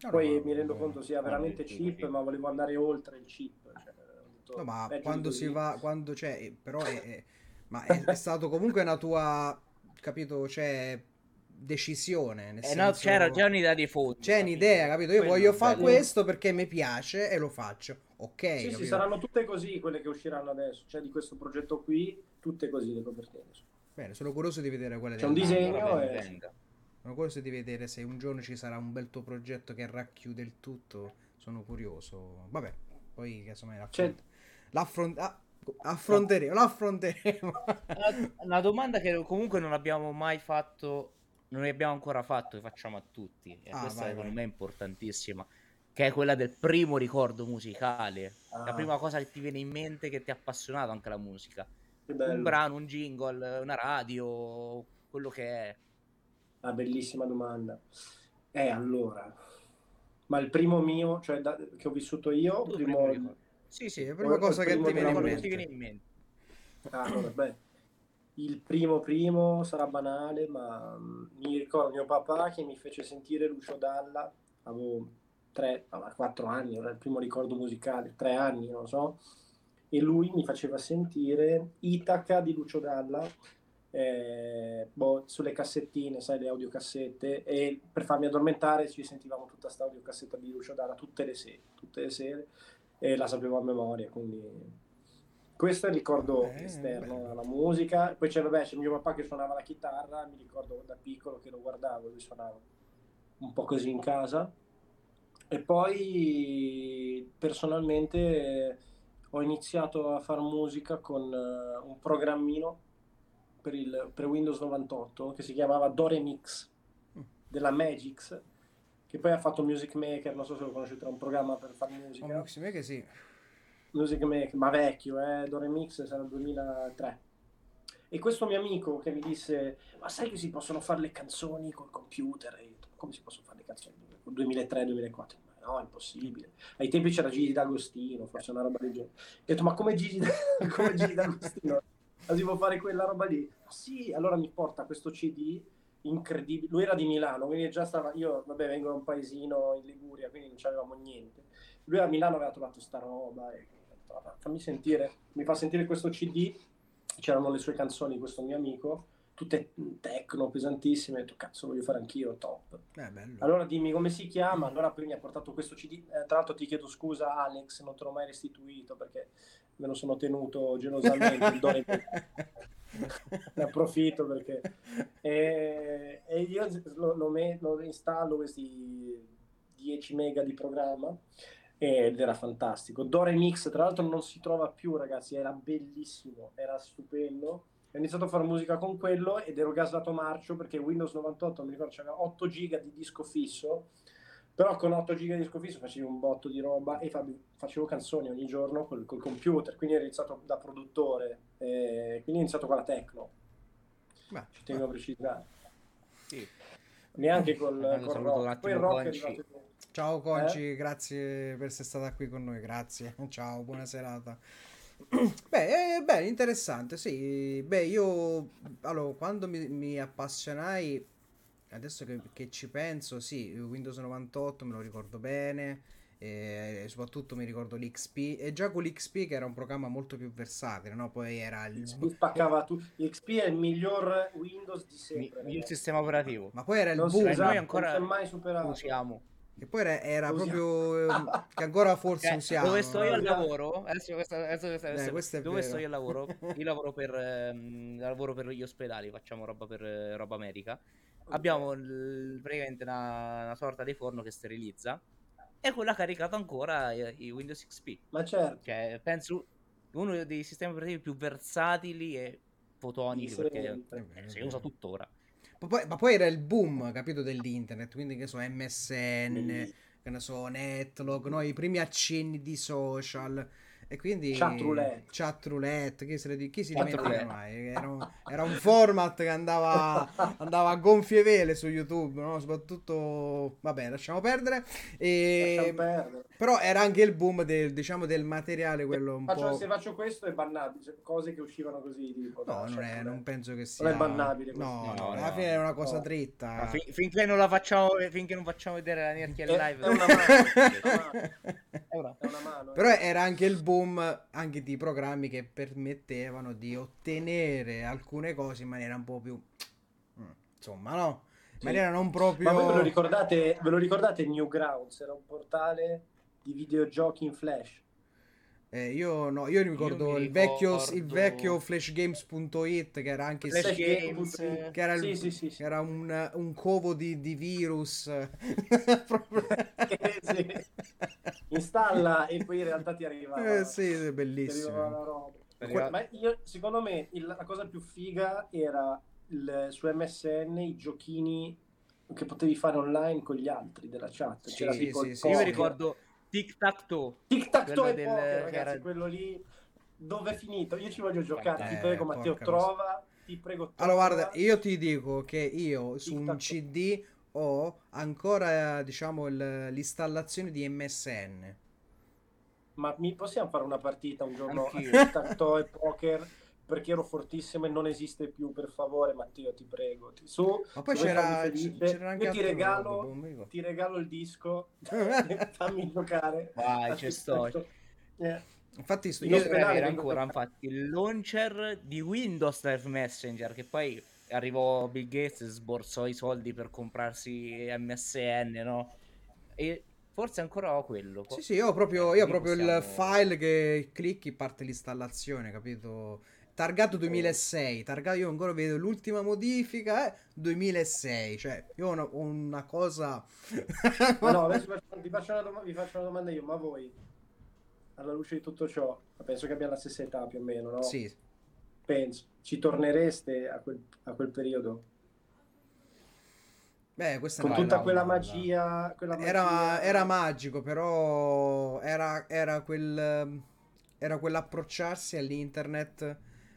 [SPEAKER 1] No,
[SPEAKER 3] Poi
[SPEAKER 1] no,
[SPEAKER 3] mi rendo
[SPEAKER 1] no,
[SPEAKER 3] conto sia veramente cheap, ma volevo andare oltre il cheap. Cioè, detto,
[SPEAKER 1] No, ma quando si va, quando c'è, però è, è- Ma è, è *laughs* stato comunque una tua, capito, cioè decisione. Nel
[SPEAKER 2] Eh,
[SPEAKER 1] senso...
[SPEAKER 2] no, c'era già un'idea di fondo.
[SPEAKER 1] C'è
[SPEAKER 2] capito?
[SPEAKER 1] un'idea, capito? Io
[SPEAKER 2] Quello
[SPEAKER 1] voglio fare
[SPEAKER 2] bello.
[SPEAKER 1] questo perché mi piace e lo faccio. Ok,
[SPEAKER 3] Sì, sì, saranno tutte così quelle che usciranno adesso. Cioè di questo progetto qui, tutte così le copertine.
[SPEAKER 1] Bene, sono curioso di vedere quelle
[SPEAKER 3] C'è un disegno e-.
[SPEAKER 1] Sono curioso di vedere se un giorno ci sarà un bel tuo progetto che racchiude il tutto. Sono curioso. Vabbè, poi casomai l'affront- l'affront- ah, affronteremo. L'affronteremo.
[SPEAKER 2] Una, una domanda che comunque non abbiamo mai fatto, non abbiamo ancora fatto, che facciamo a tutti. E
[SPEAKER 1] Ah,
[SPEAKER 2] questa
[SPEAKER 1] vai,
[SPEAKER 2] secondo
[SPEAKER 1] vai.
[SPEAKER 2] me è importantissima. Che è quella del primo ricordo musicale. La
[SPEAKER 3] Ah.
[SPEAKER 2] prima cosa che ti viene in mente che ti ha appassionato anche la musica. Un brano, un jingle, una radio, quello che è.
[SPEAKER 3] Ah, bellissima domanda. Eh, allora, ma il primo mio, cioè da- che ho vissuto io,
[SPEAKER 2] Tu
[SPEAKER 3] primo...
[SPEAKER 2] primo.
[SPEAKER 1] Sì, sì, è la prima
[SPEAKER 3] o
[SPEAKER 1] cosa
[SPEAKER 3] il
[SPEAKER 1] che ti viene in mente.
[SPEAKER 2] viene in mente.
[SPEAKER 3] Ah, allora, beh, il primo primo sarà banale, ma mm, mi ricordo mio papà che mi fece sentire Lucio Dalla, avevo tre, ah, quattro anni, era il primo ricordo musicale, tre anni, non lo so, e lui mi faceva sentire Itaca di Lucio Dalla, eh, boh, sulle cassettine, sai, le audiocassette, e per farmi addormentare ci sentivamo tutta sta audiocassetta di Lucio Dalla tutte le sere, tutte le sere, e la sapevo a memoria, quindi... Questo è il ricordo
[SPEAKER 1] Eh,
[SPEAKER 3] esterno alla musica. Poi c'è, vabbè, c'è mio papà che suonava la chitarra, mi ricordo da piccolo che lo guardavo, lui suonava un po' così in casa. E poi personalmente ho iniziato a fare musica con eh, un programmino per, il, per Windows 98 che si chiamava Doremix della Magix, che poi ha fatto Music Maker, non so se lo conoscete, era un programma per fare
[SPEAKER 1] Oh,
[SPEAKER 3] musica.
[SPEAKER 1] Maxime che sì.
[SPEAKER 3] Music Maker, ma vecchio, eh, Doremix sarà il 2003. E questo mio amico che mi disse, ma sai che si possono fare le canzoni col computer? E io come si possono fare le canzoni? 2003-2004? Ma no, è impossibile. Ai tempi c'era Gigi D'Agostino, forse una roba del genere. Ho detto, ma come Gigi, *laughs* come Gigi D'Agostino? Ma si può fare quella roba lì? Sì, allora mi porta questo CD incredibile. Lui era di Milano, quindi già stava. Io, vabbè, vengo da un paesino in Liguria, quindi non c'avevamo niente. Lui a Milano aveva trovato sta roba e ho detto, "Vabbè, fammi sentire, mi fa sentire questo CD. C'erano le sue canzoni questo mio amico, tutte techno, pesantissime. Ho detto, cazzo, voglio fare anch'io, top.
[SPEAKER 1] Eh.
[SPEAKER 3] Allora dimmi come si chiama. Allora poi mi ha portato questo CD. Eh, tra l'altro ti chiedo scusa, Alex, non te l'ho mai restituito perché me lo sono tenuto gelosamente. il Dore- *laughs* ne approfitto perché e, e io lo, lo, me- lo installo questi 10 mega di programma ed era fantastico Dore Mix tra l'altro non si trova più ragazzi era bellissimo era stupendo ho iniziato a fare musica con quello ed ero gasato marcio perché Windows 98 mi ricordo c'aveva 8 giga di disco fisso però con 8 giga di disco fisso facevo un botto di roba e fa- facevo canzoni ogni giorno col, col computer quindi ho iniziato da produttore eh, quindi ho iniziato con la techno
[SPEAKER 1] Beh,
[SPEAKER 3] ci tengo a precisare
[SPEAKER 2] Sì.
[SPEAKER 3] neanche col, col rock poi il rock è
[SPEAKER 2] Conci.
[SPEAKER 3] arrivato
[SPEAKER 1] Ciao Conci,
[SPEAKER 3] Eh?
[SPEAKER 1] grazie per essere stata qui con noi, grazie. *laughs* Ciao, buona serata. *clears throat* Beh, eh, beh, interessante, sì. Beh, io allora, quando mi, mi appassionai, adesso che, che ci penso, sì, Windows 98 me lo ricordo bene, e soprattutto mi ricordo l'XP, e già con l'XP che era un programma molto più versatile, no? Poi era il...
[SPEAKER 3] XP spaccava tu XP è il miglior Windows di
[SPEAKER 2] Mi-
[SPEAKER 3] sempre
[SPEAKER 2] il
[SPEAKER 3] ragazzi.
[SPEAKER 2] sistema operativo.
[SPEAKER 1] Ma poi era il
[SPEAKER 3] non
[SPEAKER 1] boom,
[SPEAKER 2] esatto. noi
[SPEAKER 3] non
[SPEAKER 2] ancora
[SPEAKER 3] si è mai superato
[SPEAKER 2] Usiamo.
[SPEAKER 1] che poi era, era proprio... *laughs* che ancora forse
[SPEAKER 2] Cioè,
[SPEAKER 1] usiamo.
[SPEAKER 2] dove sto io al lavoro? Adesso, questa- adesso questa-
[SPEAKER 1] Eh,
[SPEAKER 2] adesso-
[SPEAKER 1] questo è
[SPEAKER 2] dove
[SPEAKER 1] vero.
[SPEAKER 2] sto io al lavoro? *laughs* Io lavoro per, ehm, lavoro per gli ospedali, facciamo roba per eh, roba America. Abbiamo il- praticamente una, una sorta di forno che sterilizza e quello ha caricato ancora i, i Windows XP.
[SPEAKER 3] ma certo
[SPEAKER 2] Cioè, penso uno dei sistemi operativi più versatili e fotonici
[SPEAKER 3] Di
[SPEAKER 2] perché.
[SPEAKER 1] Eh,
[SPEAKER 2] si usa tuttora.
[SPEAKER 1] Ma poi, ma poi era il boom, capito, dell'internet, quindi che so, MSN, che ne so, Netlog, no? i primi accenni di social. E quindi
[SPEAKER 3] Chat roulette.
[SPEAKER 1] chat roulette, chi, se le di- chi si dimentica mai? Era un, era un format che andava, *laughs* andava a gonfie vele su YouTube, no? Soprattutto, vabbè, lasciamo perdere. E...
[SPEAKER 3] Lasciamo perdere.
[SPEAKER 1] Però era anche il boom del, diciamo, del materiale, quello un
[SPEAKER 3] Faccio-
[SPEAKER 1] po'...
[SPEAKER 3] se faccio questo è bannabile cioè, cose che uscivano così tipo,
[SPEAKER 1] No, non, è- non penso che sia...
[SPEAKER 3] è bannabile.
[SPEAKER 1] No,
[SPEAKER 2] No,
[SPEAKER 1] no, alla fine è una cosa
[SPEAKER 3] no.
[SPEAKER 1] dritta.
[SPEAKER 2] Fin- finché non la facciamo, finché non facciamo vedere la Nerchia
[SPEAKER 3] È-
[SPEAKER 2] live,
[SPEAKER 3] è una
[SPEAKER 2] non-
[SPEAKER 3] mano,
[SPEAKER 2] È *laughs* una-
[SPEAKER 3] È una mano.
[SPEAKER 1] Però era anche il boom anche di programmi che permettevano di ottenere alcune cose in maniera un po' più... mm, Insomma, no? In
[SPEAKER 3] Sì.
[SPEAKER 1] maniera non proprio...
[SPEAKER 3] Ma ve lo ricordate, ve lo ricordate Newgrounds? Era un portale di videogiochi in flash.
[SPEAKER 1] Eh, io no, io ricordo
[SPEAKER 2] mi
[SPEAKER 1] il, vecchio, il vecchio flashgames.it che era anche
[SPEAKER 2] Flash
[SPEAKER 1] sì,
[SPEAKER 2] Games,
[SPEAKER 1] che era, il-
[SPEAKER 3] Sì, sì, sì, sì.
[SPEAKER 1] che era un, un covo di, di virus *laughs* Proprio-
[SPEAKER 3] Sì. Installa e poi in realtà ti arriva,
[SPEAKER 1] Eh, sì, è
[SPEAKER 3] ti arriva la
[SPEAKER 1] bellissimo
[SPEAKER 3] roba.
[SPEAKER 2] Arriva-
[SPEAKER 3] Ma io, secondo me il- la cosa più figa era il- su MSN i giochini che potevi fare online con gli altri della chat.
[SPEAKER 1] Sì,
[SPEAKER 3] C'era
[SPEAKER 1] sì, sì,
[SPEAKER 3] il
[SPEAKER 1] sì,
[SPEAKER 2] Io mi ricordo Tic Tac Toe.
[SPEAKER 3] Tic tac toe
[SPEAKER 2] quello
[SPEAKER 3] e
[SPEAKER 2] del-
[SPEAKER 3] poker, ragazzi,
[SPEAKER 2] era-
[SPEAKER 3] quello lì dove è finito? Io ci voglio giocare,
[SPEAKER 1] Eh,
[SPEAKER 3] ti prego Matteo,
[SPEAKER 1] porca
[SPEAKER 3] trova, ti prego trova.
[SPEAKER 1] allora guarda io ti dico che io su un cd ho ancora diciamo l'installazione di MSN
[SPEAKER 3] Ma mi possiamo fare una partita un giorno a
[SPEAKER 2] Anch'io.
[SPEAKER 3] tic tac toe e poker? Perché ero fortissimo e non esiste più, per favore, Matteo, ti prego. Ti- Su,
[SPEAKER 1] ma poi c'era,
[SPEAKER 3] felice,
[SPEAKER 1] c'era anche
[SPEAKER 3] io ti regalo,
[SPEAKER 1] mi ricordo.
[SPEAKER 3] ti regalo il disco, *laughs* *laughs* fammi giocare.
[SPEAKER 2] Vai,
[SPEAKER 3] tic
[SPEAKER 2] sto.
[SPEAKER 3] Eh,
[SPEAKER 1] infatti sto- io-
[SPEAKER 3] ospedale
[SPEAKER 2] avere ancora infatti il launcher di Windows Live Messenger che poi arrivò Bill Gates e sborsò i soldi per comprarsi MSN, no? E forse ancora ho quello.
[SPEAKER 1] Sì, sì, io ho proprio, io ho proprio il
[SPEAKER 2] possiamo-
[SPEAKER 1] file che clicchi parte l'installazione, capito? Targato 2006, targato io ancora vedo l'ultima modifica, eh, 2006, cioè io ho una, una cosa... *laughs*
[SPEAKER 3] Ma no, adesso vi faccio- una doma- vi faccio una domanda io, ma voi, alla luce di tutto ciò, penso che abbiamo la stessa età più o meno, no?
[SPEAKER 1] Sì,
[SPEAKER 3] Penso, ci tornereste a quel, a quel periodo?
[SPEAKER 1] beh, questa
[SPEAKER 3] Con tutta quella magia, quella
[SPEAKER 1] Era,
[SPEAKER 3] magia-
[SPEAKER 1] era magico, però era, era quel... Era quell'approcciarsi all'internet.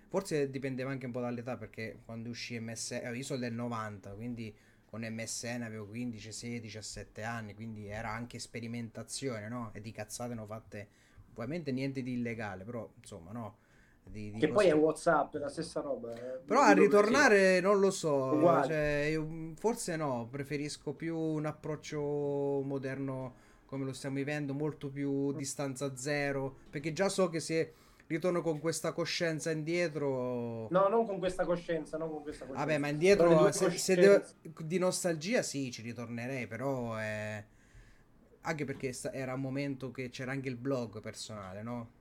[SPEAKER 1] Forse dipendeva anche un po' dall'età, perché quando uscì MSN, eh, io sono del 90, quindi con MSN avevo 15, 16, 17 anni, quindi era anche sperimentazione, no? E di cazzate ne ho fatte, ovviamente niente di illegale, però insomma, no? Di, di
[SPEAKER 3] Che poi
[SPEAKER 1] cose-
[SPEAKER 3] è Whatsapp, è la stessa roba. eh.
[SPEAKER 1] però a ritornare non lo so, cioè, io- forse no, preferisco più un approccio moderno come lo stiamo vivendo, molto più distanza zero, perché già so che se ritorno con questa coscienza indietro...
[SPEAKER 3] No, non con questa coscienza, non con questa coscienza.
[SPEAKER 1] Vabbè, ma indietro se, se devo- di nostalgia sì, ci ritornerei, però è... anche perché era un momento che c'era anche il blog personale, no?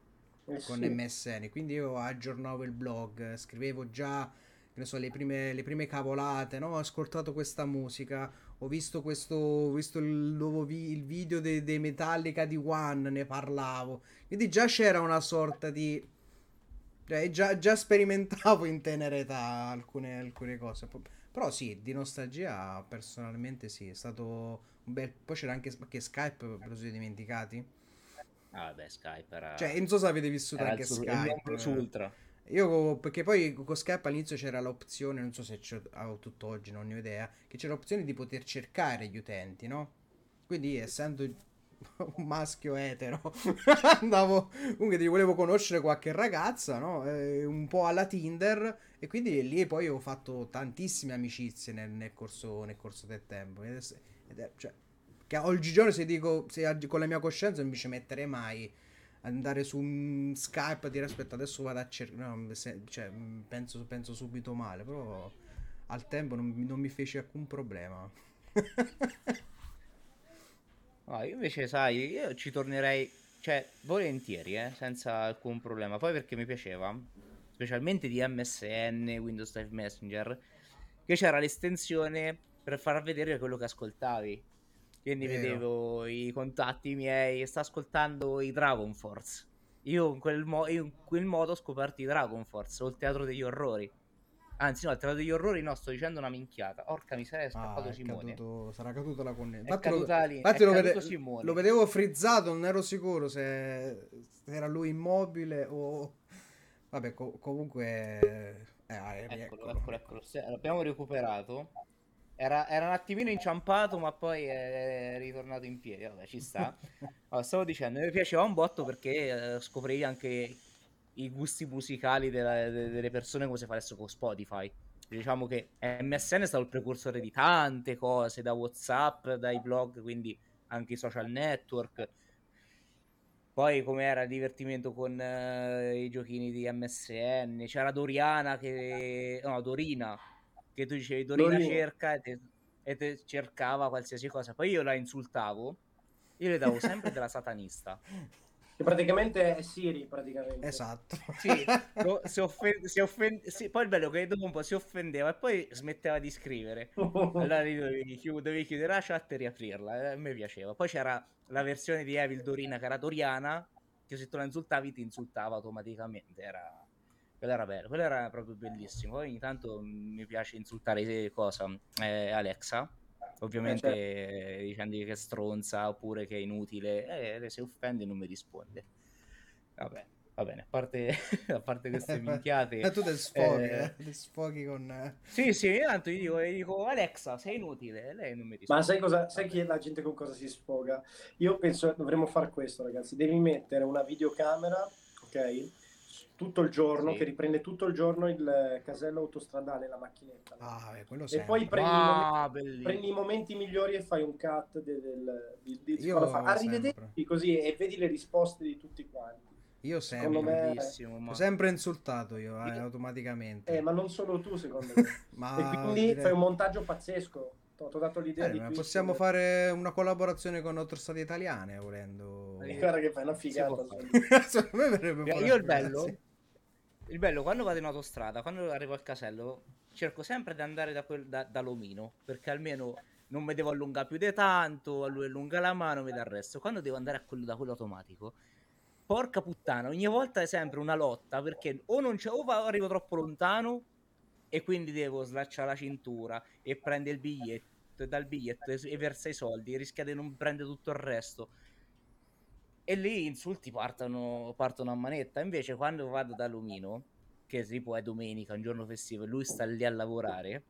[SPEAKER 3] Eh
[SPEAKER 1] con
[SPEAKER 3] sì.
[SPEAKER 1] MSN. Quindi io aggiornavo il blog, scrivevo già, che ne so, le prime, le prime cavolate, no? Ho ascoltato questa musica, ho visto questo, ho visto il nuovo vi- il video dei, dei Metallica di One, ne parlavo. Quindi già c'era una sorta di... cioè, già, già sperimentavo in tenera età alcune, alcune cose. Però sì, di nostalgia personalmente sì, è stato un bel... Poi c'era anche, anche Skype, ve lo siete dimenticati?
[SPEAKER 2] Ah, vabbè, Skype era,
[SPEAKER 1] Cioè, non so se avete vissuto
[SPEAKER 2] era
[SPEAKER 1] anche
[SPEAKER 2] il,
[SPEAKER 1] Skype.
[SPEAKER 2] plus ultra.
[SPEAKER 1] Io, perché poi con Skype all'inizio c'era l'opzione, non so se c'è ah, tutt'oggi, non ne ho idea, che c'era l'opzione di poter cercare gli utenti, no? Quindi, essendo *laughs* un maschio etero, *laughs* andavo, comunque volevo conoscere qualche ragazza, no? Eh, un po' alla Tinder, e quindi lì poi ho fatto tantissime amicizie nel, nel corso, nel corso del tempo. Ed è- ed è- cioè, che oggigiorno se dico, se con la mia coscienza non mi ci metterei mai andare su Skype e dire aspetta adesso vado a cercare no, se- cioè, mh, penso, penso subito male però al tempo non, non mi fece alcun problema *laughs*
[SPEAKER 2] No, io invece, sai, io ci tornerei, cioè, volentieri, eh, senza alcun problema. Poi perché mi piaceva, specialmente di MSN, Windows Live Messenger, che c'era l'estensione per far vedere quello che ascoltavi. Quindi
[SPEAKER 1] Vero.
[SPEAKER 2] vedevo i contatti miei, sta ascoltando i Dragon Force. Io in quel, mo- io in quel modo ho scoperto i Dragon Force, o il teatro degli orrori. Anzi, no, il teatro degli orrori no, sto dicendo una minchiata. Orca miseria, è
[SPEAKER 1] Ah,
[SPEAKER 2] scappato
[SPEAKER 1] è
[SPEAKER 2] Simone.
[SPEAKER 1] caduto- sarà caduto la connessione
[SPEAKER 2] È
[SPEAKER 1] lo,
[SPEAKER 2] caduta lì,
[SPEAKER 1] infatti lo, vede- lo vedevo frizzato non ero sicuro se, se era lui immobile o vabbè co- comunque eh, ah,
[SPEAKER 2] Eccolo,
[SPEAKER 1] rieccolo.
[SPEAKER 2] eccolo, eccolo. Se- L'abbiamo recuperato. Era, era un attimino inciampato, ma poi è ritornato in piedi. Vabbè, ci sta. *laughs* Allora, stavo dicendo, mi piaceva un botto perché eh, anche i gusti musicali della- de- delle persone come se facessero con Spotify. Diciamo che MSN è stato il precursore di tante cose, da WhatsApp, dai blog, quindi anche i social network. Poi come era il divertimento con eh, i giochini di MSN, c'era Doriana che... no, Dorina, che tu dicevi Dorina cerca e te, e te cercava qualsiasi cosa. Poi io la insultavo, io le davo sempre della satanista.
[SPEAKER 3] Che praticamente è Siri, praticamente.
[SPEAKER 1] Esatto.
[SPEAKER 2] Sì, *laughs* lo- si offen- si offen- sì, poi il bello che dopo un po' si offendeva e poi smetteva di scrivere. *laughs* Allora lì dovevi, chiu- dovevi chiudere la chat e riaprirla. eh, A me piaceva. Poi c'era la versione di Evil Dorina che era Doriana, che se tu la insultavi ti insultava automaticamente. Era... Quello era bello, quello era proprio bellissimo. Poi ogni tanto mi piace insultare eh, cosa? Eh, Alexa. Ovviamente eh, dicendo che è stronza oppure che è inutile. Eh, se offende non mi risponde. Vabbè, va bene. A parte, *laughs* a parte queste *laughs* minchiate.
[SPEAKER 1] E tu te sfoghi,
[SPEAKER 2] Eh.
[SPEAKER 1] eh, sfoghi con... eh,
[SPEAKER 2] Sì, sì, io tanto gli dico, gli dico Alexa, sei inutile, lei non mi risponde.
[SPEAKER 3] Ma sai cosa? Sai che la gente con cosa si sfoga? Io penso dovremmo fare questo, ragazzi. Devi mettere una videocamera, ok? Tutto il giorno,
[SPEAKER 2] Sì.
[SPEAKER 3] che riprende tutto il giorno il casello autostradale, la macchinetta.
[SPEAKER 1] Ah, eh, quello
[SPEAKER 3] e
[SPEAKER 1] sempre.
[SPEAKER 3] poi prendi, i momenti,
[SPEAKER 2] Ah,
[SPEAKER 3] prendi i momenti migliori e fai un cut del, del- di, di-
[SPEAKER 1] Io
[SPEAKER 3] fa- arrivederci così e vedi le risposte di tutti quanti.
[SPEAKER 1] Io
[SPEAKER 3] Secondo
[SPEAKER 1] sempre.
[SPEAKER 3] me-
[SPEAKER 2] Bellissimo, ma...
[SPEAKER 1] Ho sempre insultato io, eh, automaticamente.
[SPEAKER 3] Eh, ma non solo tu, secondo me. *laughs*
[SPEAKER 1] Ma
[SPEAKER 3] e quindi
[SPEAKER 1] direi-
[SPEAKER 3] fai un montaggio pazzesco. Ti ho dato l'idea
[SPEAKER 1] Eh, possiamo fare una collaborazione con autostrade italiane volendo.
[SPEAKER 3] Eh, Guarda che fai una figata. *laughs*
[SPEAKER 2] Io il bello,
[SPEAKER 1] ragazzi.
[SPEAKER 2] il bello, quando vado in autostrada, quando arrivo al casello, cerco sempre di andare da, quel, da, da Lomino, perché almeno non mi devo allungare più di tanto, a lui allunga la mano, mi dà il resto. Quando devo andare a quello, da quello automatico, porca puttana, ogni volta è sempre una lotta, perché o non c'è, o arrivo troppo lontano e quindi devo slacciare la cintura e prendere il biglietto e dal biglietto e, e versa i soldi, rischia di non prendere tutto il resto. E lì gli insulti partono, partono a manetta. Invece, quando vado da Lumino, che tipo è domenica, un giorno festivo, e lui sta lì a lavorare,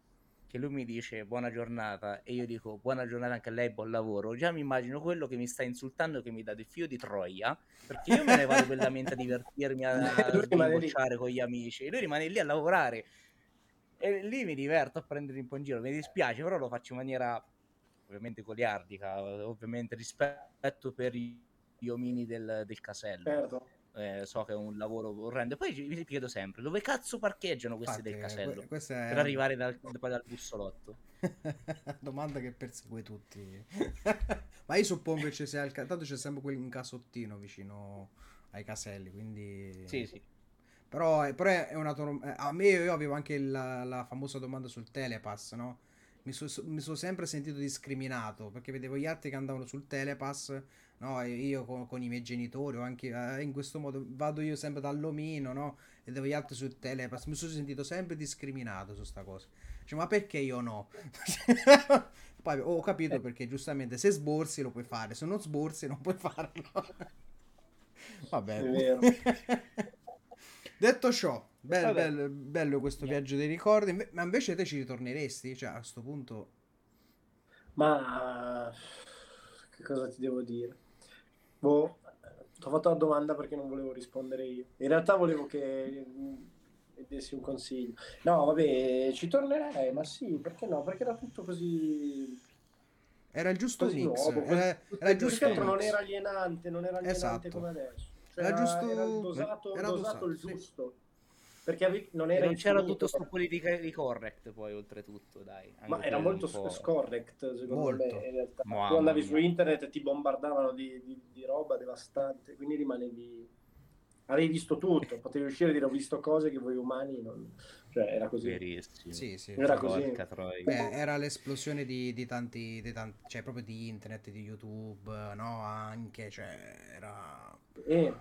[SPEAKER 2] che lui mi dice buona giornata e io dico buona giornata anche a lei, buon lavoro. Già mi immagino quello che mi sta insultando, che mi dà del fio di Troia, perché io me ne vado bellamente a divertirmi, a, *laughs* sbocciare con gli amici, e lui rimane lì a lavorare. E lì mi diverto a prendere un po' in giro. Mi dispiace, però lo faccio in maniera ovviamente goliardica, ovviamente rispetto per gli omini del, del casello.
[SPEAKER 3] Certo.
[SPEAKER 2] Eh, so che è un lavoro orrendo. Poi mi chiedo sempre dove cazzo parcheggiano questi
[SPEAKER 1] Infatti,
[SPEAKER 2] del casello
[SPEAKER 1] que- è
[SPEAKER 2] per arrivare dal, poi dal bussolotto. *laughs*
[SPEAKER 1] Domanda che persegue tutti. *laughs* Ma io suppongo che ci sia il ca- tanto c'è sempre quel un casottino vicino ai caselli, quindi
[SPEAKER 2] Sì, sì.
[SPEAKER 1] Però, è- però è una eh, a me io avevo anche la, la famosa domanda sul Telepass, no? Mi, so- mi sono sempre sentito discriminato perché vedevo gli altri che andavano sul Telepass, no? E io con, con i miei genitori o anche eh, in questo modo vado io sempre dall'omino, no? E vedevo gli altri sul Telepass, mi sono sentito sempre discriminato su sta cosa. Cioè, ma perché io no? *laughs* Poi ho capito perché giustamente se sborsi lo puoi fare, se non sborsi non puoi farlo. *laughs* Vabbè.
[SPEAKER 3] È vero. *laughs*
[SPEAKER 1] Detto ciò, bello,
[SPEAKER 2] Vabbè.
[SPEAKER 1] bello, bello questo
[SPEAKER 2] Niente.
[SPEAKER 1] viaggio dei ricordi, ma invece te ci ritorneresti? Cioè, a questo punto...
[SPEAKER 3] Ma che cosa ti devo dire? Boh, ti ho fatto la domanda perché non volevo rispondere io. In realtà volevo che mi dessi un consiglio. No, vabbè, ci tornerei, ma sì, perché no? Perché era tutto così.
[SPEAKER 1] Era il giusto
[SPEAKER 3] così
[SPEAKER 1] mix,
[SPEAKER 3] nuovo,
[SPEAKER 1] era,
[SPEAKER 3] così-
[SPEAKER 1] era
[SPEAKER 3] che
[SPEAKER 1] giusto
[SPEAKER 3] altro non
[SPEAKER 1] mix.
[SPEAKER 3] era alienante, non era alienante
[SPEAKER 1] Esatto.
[SPEAKER 3] come adesso.
[SPEAKER 1] Era
[SPEAKER 3] era,
[SPEAKER 1] giusto-
[SPEAKER 3] era dosato,
[SPEAKER 1] era
[SPEAKER 3] dosato
[SPEAKER 1] dosato,
[SPEAKER 3] il
[SPEAKER 1] sì.
[SPEAKER 3] giusto. Perché avevi- non era
[SPEAKER 2] non c'era tutto sto politically correct poi oltretutto, dai.
[SPEAKER 3] Ma era molto scorrect, secondo
[SPEAKER 1] Molto.
[SPEAKER 3] me, in realtà.
[SPEAKER 2] Mamma
[SPEAKER 3] tu andavi
[SPEAKER 2] mia.
[SPEAKER 3] su internet e ti bombardavano di, di- di roba devastante, quindi rimanevi... Avevi visto tutto, *laughs* potevi uscire e dire ho visto cose che voi umani non... Cioè, era così.
[SPEAKER 2] Verissimo.
[SPEAKER 1] Sì, sì.
[SPEAKER 3] Era così.
[SPEAKER 1] Beh, era l'esplosione di, di tanti, di tanti, cioè proprio di internet, di YouTube, no? Anche, cioè, era...
[SPEAKER 3] E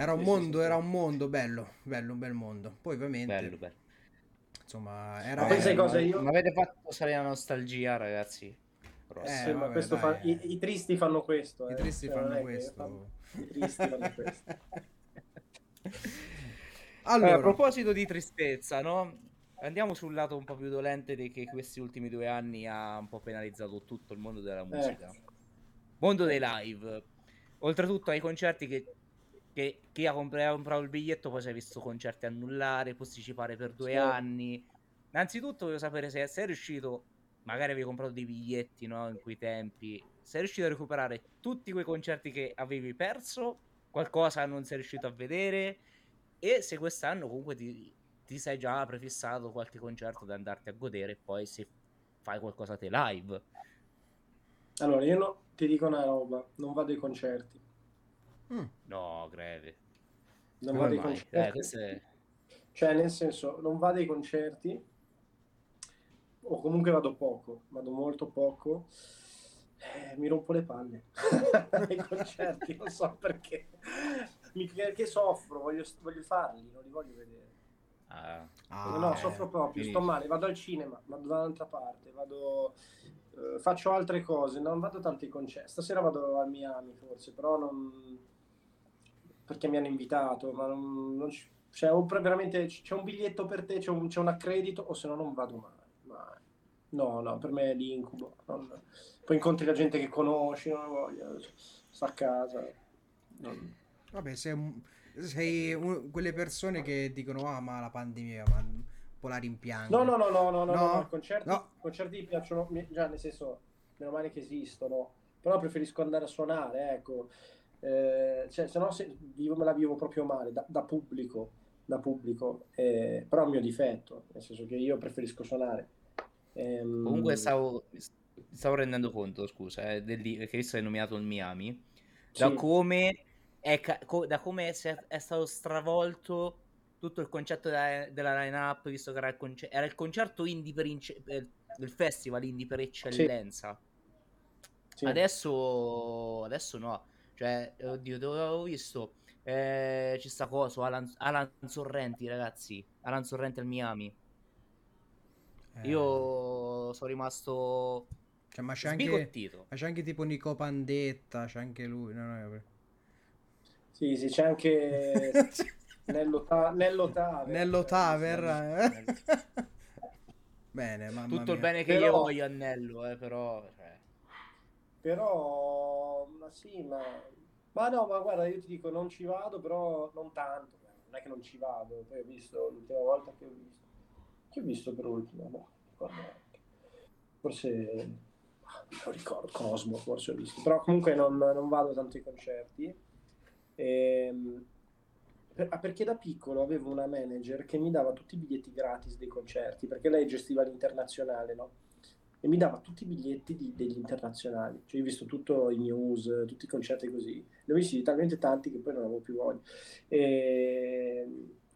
[SPEAKER 1] Era un mondo,
[SPEAKER 3] sì,
[SPEAKER 1] era un mondo bello, bello, un bel mondo. Poi ovviamente,
[SPEAKER 2] Bello, bello.
[SPEAKER 1] insomma, era...
[SPEAKER 3] Ma
[SPEAKER 1] era-
[SPEAKER 3] cosa,
[SPEAKER 2] ma-
[SPEAKER 3] io-
[SPEAKER 2] Mi avete fatto salire la nostalgia, ragazzi.
[SPEAKER 1] Eh,
[SPEAKER 3] sì, ma
[SPEAKER 1] vabbè,
[SPEAKER 3] fa-
[SPEAKER 1] eh.
[SPEAKER 3] i, i tristi fanno questo.
[SPEAKER 1] I
[SPEAKER 3] eh.
[SPEAKER 1] tristi
[SPEAKER 3] Cioè,
[SPEAKER 1] fanno questo.
[SPEAKER 3] fanno- I tristi fanno questo. *laughs*
[SPEAKER 1] Allora,
[SPEAKER 2] Eh, a proposito di tristezza, no? Andiamo sul lato un po' più dolente di che questi ultimi due anni ha un po' penalizzato tutto il mondo della musica. Mondo dei live. Oltretutto ai concerti che, che chi ha compra- ha comprato il biglietto poi si è visto concerti annullare, posticipare per due
[SPEAKER 3] Sì.
[SPEAKER 2] anni. Innanzitutto voglio sapere se sei riuscito, magari avevi comprato dei biglietti, no? In quei tempi, sei riuscito a recuperare tutti quei concerti che avevi perso qualcosa non sei riuscito a vedere e se quest'anno comunque ti, ti sei già prefissato qualche concerto da andarti a godere poi se fai qualcosa te live.
[SPEAKER 3] Allora, io no, ti dico una roba, non vado ai concerti.
[SPEAKER 2] Mm. No, greve.
[SPEAKER 3] Non Come vado ai concerti. Eh, è... Cioè, nel senso, non vado ai concerti o comunque vado poco, vado molto poco. Eh, mi rompo le palle *laughs* ai concerti, non so perché. Mi, perché soffro, voglio, voglio farli, non li voglio vedere. Ah, ah, no, soffro proprio, sto male, vado al cinema, vado da un'altra parte, vado, eh, faccio altre cose, non vado tanto ai concerti. Stasera vado al Miami forse, però non... perché mi hanno invitato, ma non, non c- cioè, veramente c'è un biglietto per te, c'è un, c'è un accredito o se no non vado mai. mai. No, no, per me è l'incubo. Non... Poi incontri la gente che conosci, non voglio, sta a casa. Non...
[SPEAKER 1] Vabbè, sei un sei un, quelle persone che dicono ah ma la pandemia ma un po' la rimpiango
[SPEAKER 3] no no no no no no, no, no. concerti, no. concerti mi piacciono già nel senso meno male che esistono però preferisco andare a suonare ecco eh, cioè, se no se, vivo, me la vivo proprio male da, da pubblico da pubblico eh, però è un mio difetto nel senso che io preferisco suonare
[SPEAKER 2] ehm... comunque stavo, stavo rendendo conto scusa eh, del, che visto hai nominato il Miami da sì. come è da come è, è, stato stravolto tutto il concetto della, della line-up, visto che era il, conce- era il concerto indie per ince- del festival indie per eccellenza. Sì. Sì. Adesso, adesso no. Cioè, oddio, dove avevo visto? Eh, ci sta coso, Alan, Alan Sorrenti, ragazzi. Alan Sorrenti al Miami. Eh. Io sono rimasto
[SPEAKER 1] cioè, ma c'è anche, ma c'è anche tipo Nico Pandetta, c'è anche lui. No, no,
[SPEAKER 3] sì, sì, c'è anche *laughs* Nello, ta- Nello Taver.
[SPEAKER 1] Nello Taver. Eh? *laughs* bene, mamma
[SPEAKER 2] Tutto
[SPEAKER 1] mia.
[SPEAKER 2] il bene che però... io voglio a Nello, eh, però... Cioè...
[SPEAKER 3] Però, sì, ma... Ma no, ma guarda, io ti dico, non ci vado, però non tanto. Non è che non ci vado. Poi ho visto l'ultima volta che ho visto. Che ho visto per ultimo? Boh, forse non ricordo, Cosmo forse ho visto, però comunque non, non vado tanto ai concerti Ehm, ah, perché da piccolo avevo una manager che mi dava tutti i biglietti gratis dei concerti, perché lei gestiva l'internazionale, no? E mi dava tutti i biglietti di, degli internazionali. Cioè, ho visto tutto i news, tutti i concerti così. Ne ho visti talmente tanti che poi non avevo più voglia. E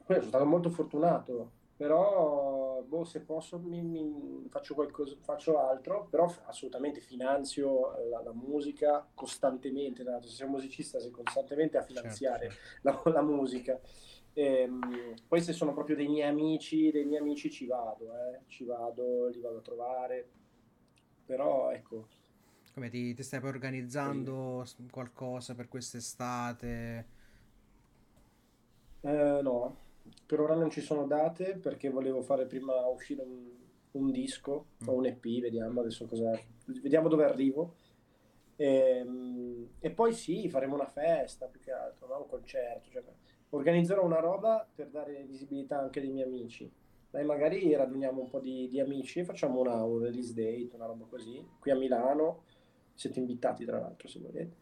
[SPEAKER 3] poi sono stato molto fortunato però boh, se posso mi, mi faccio qualcosa, faccio altro, però assolutamente finanzio la, la musica costantemente, se sei un musicista sei costantemente a finanziare certo, certo. La, la, musica. E, ehm, poi se sono proprio dei miei amici, dei miei amici ci vado, eh, ci vado, li vado a trovare, però ecco.
[SPEAKER 1] Come ti, ti stai organizzando sì. qualcosa per quest'estate?
[SPEAKER 3] Eh, no, per ora non ci sono date perché volevo fare prima uscire un, un disco mm. o un EP, vediamo adesso cosa, vediamo dove arrivo. E, ehm, e, poi sì, faremo una festa più che altro, no? un concerto. Cioè, organizzerò una roba per dare visibilità anche dei miei amici. Dai, magari raduniamo un po' di, di amici e facciamo una, un release date, una roba così, qui a Milano. Siete invitati, tra l'altro, se volete.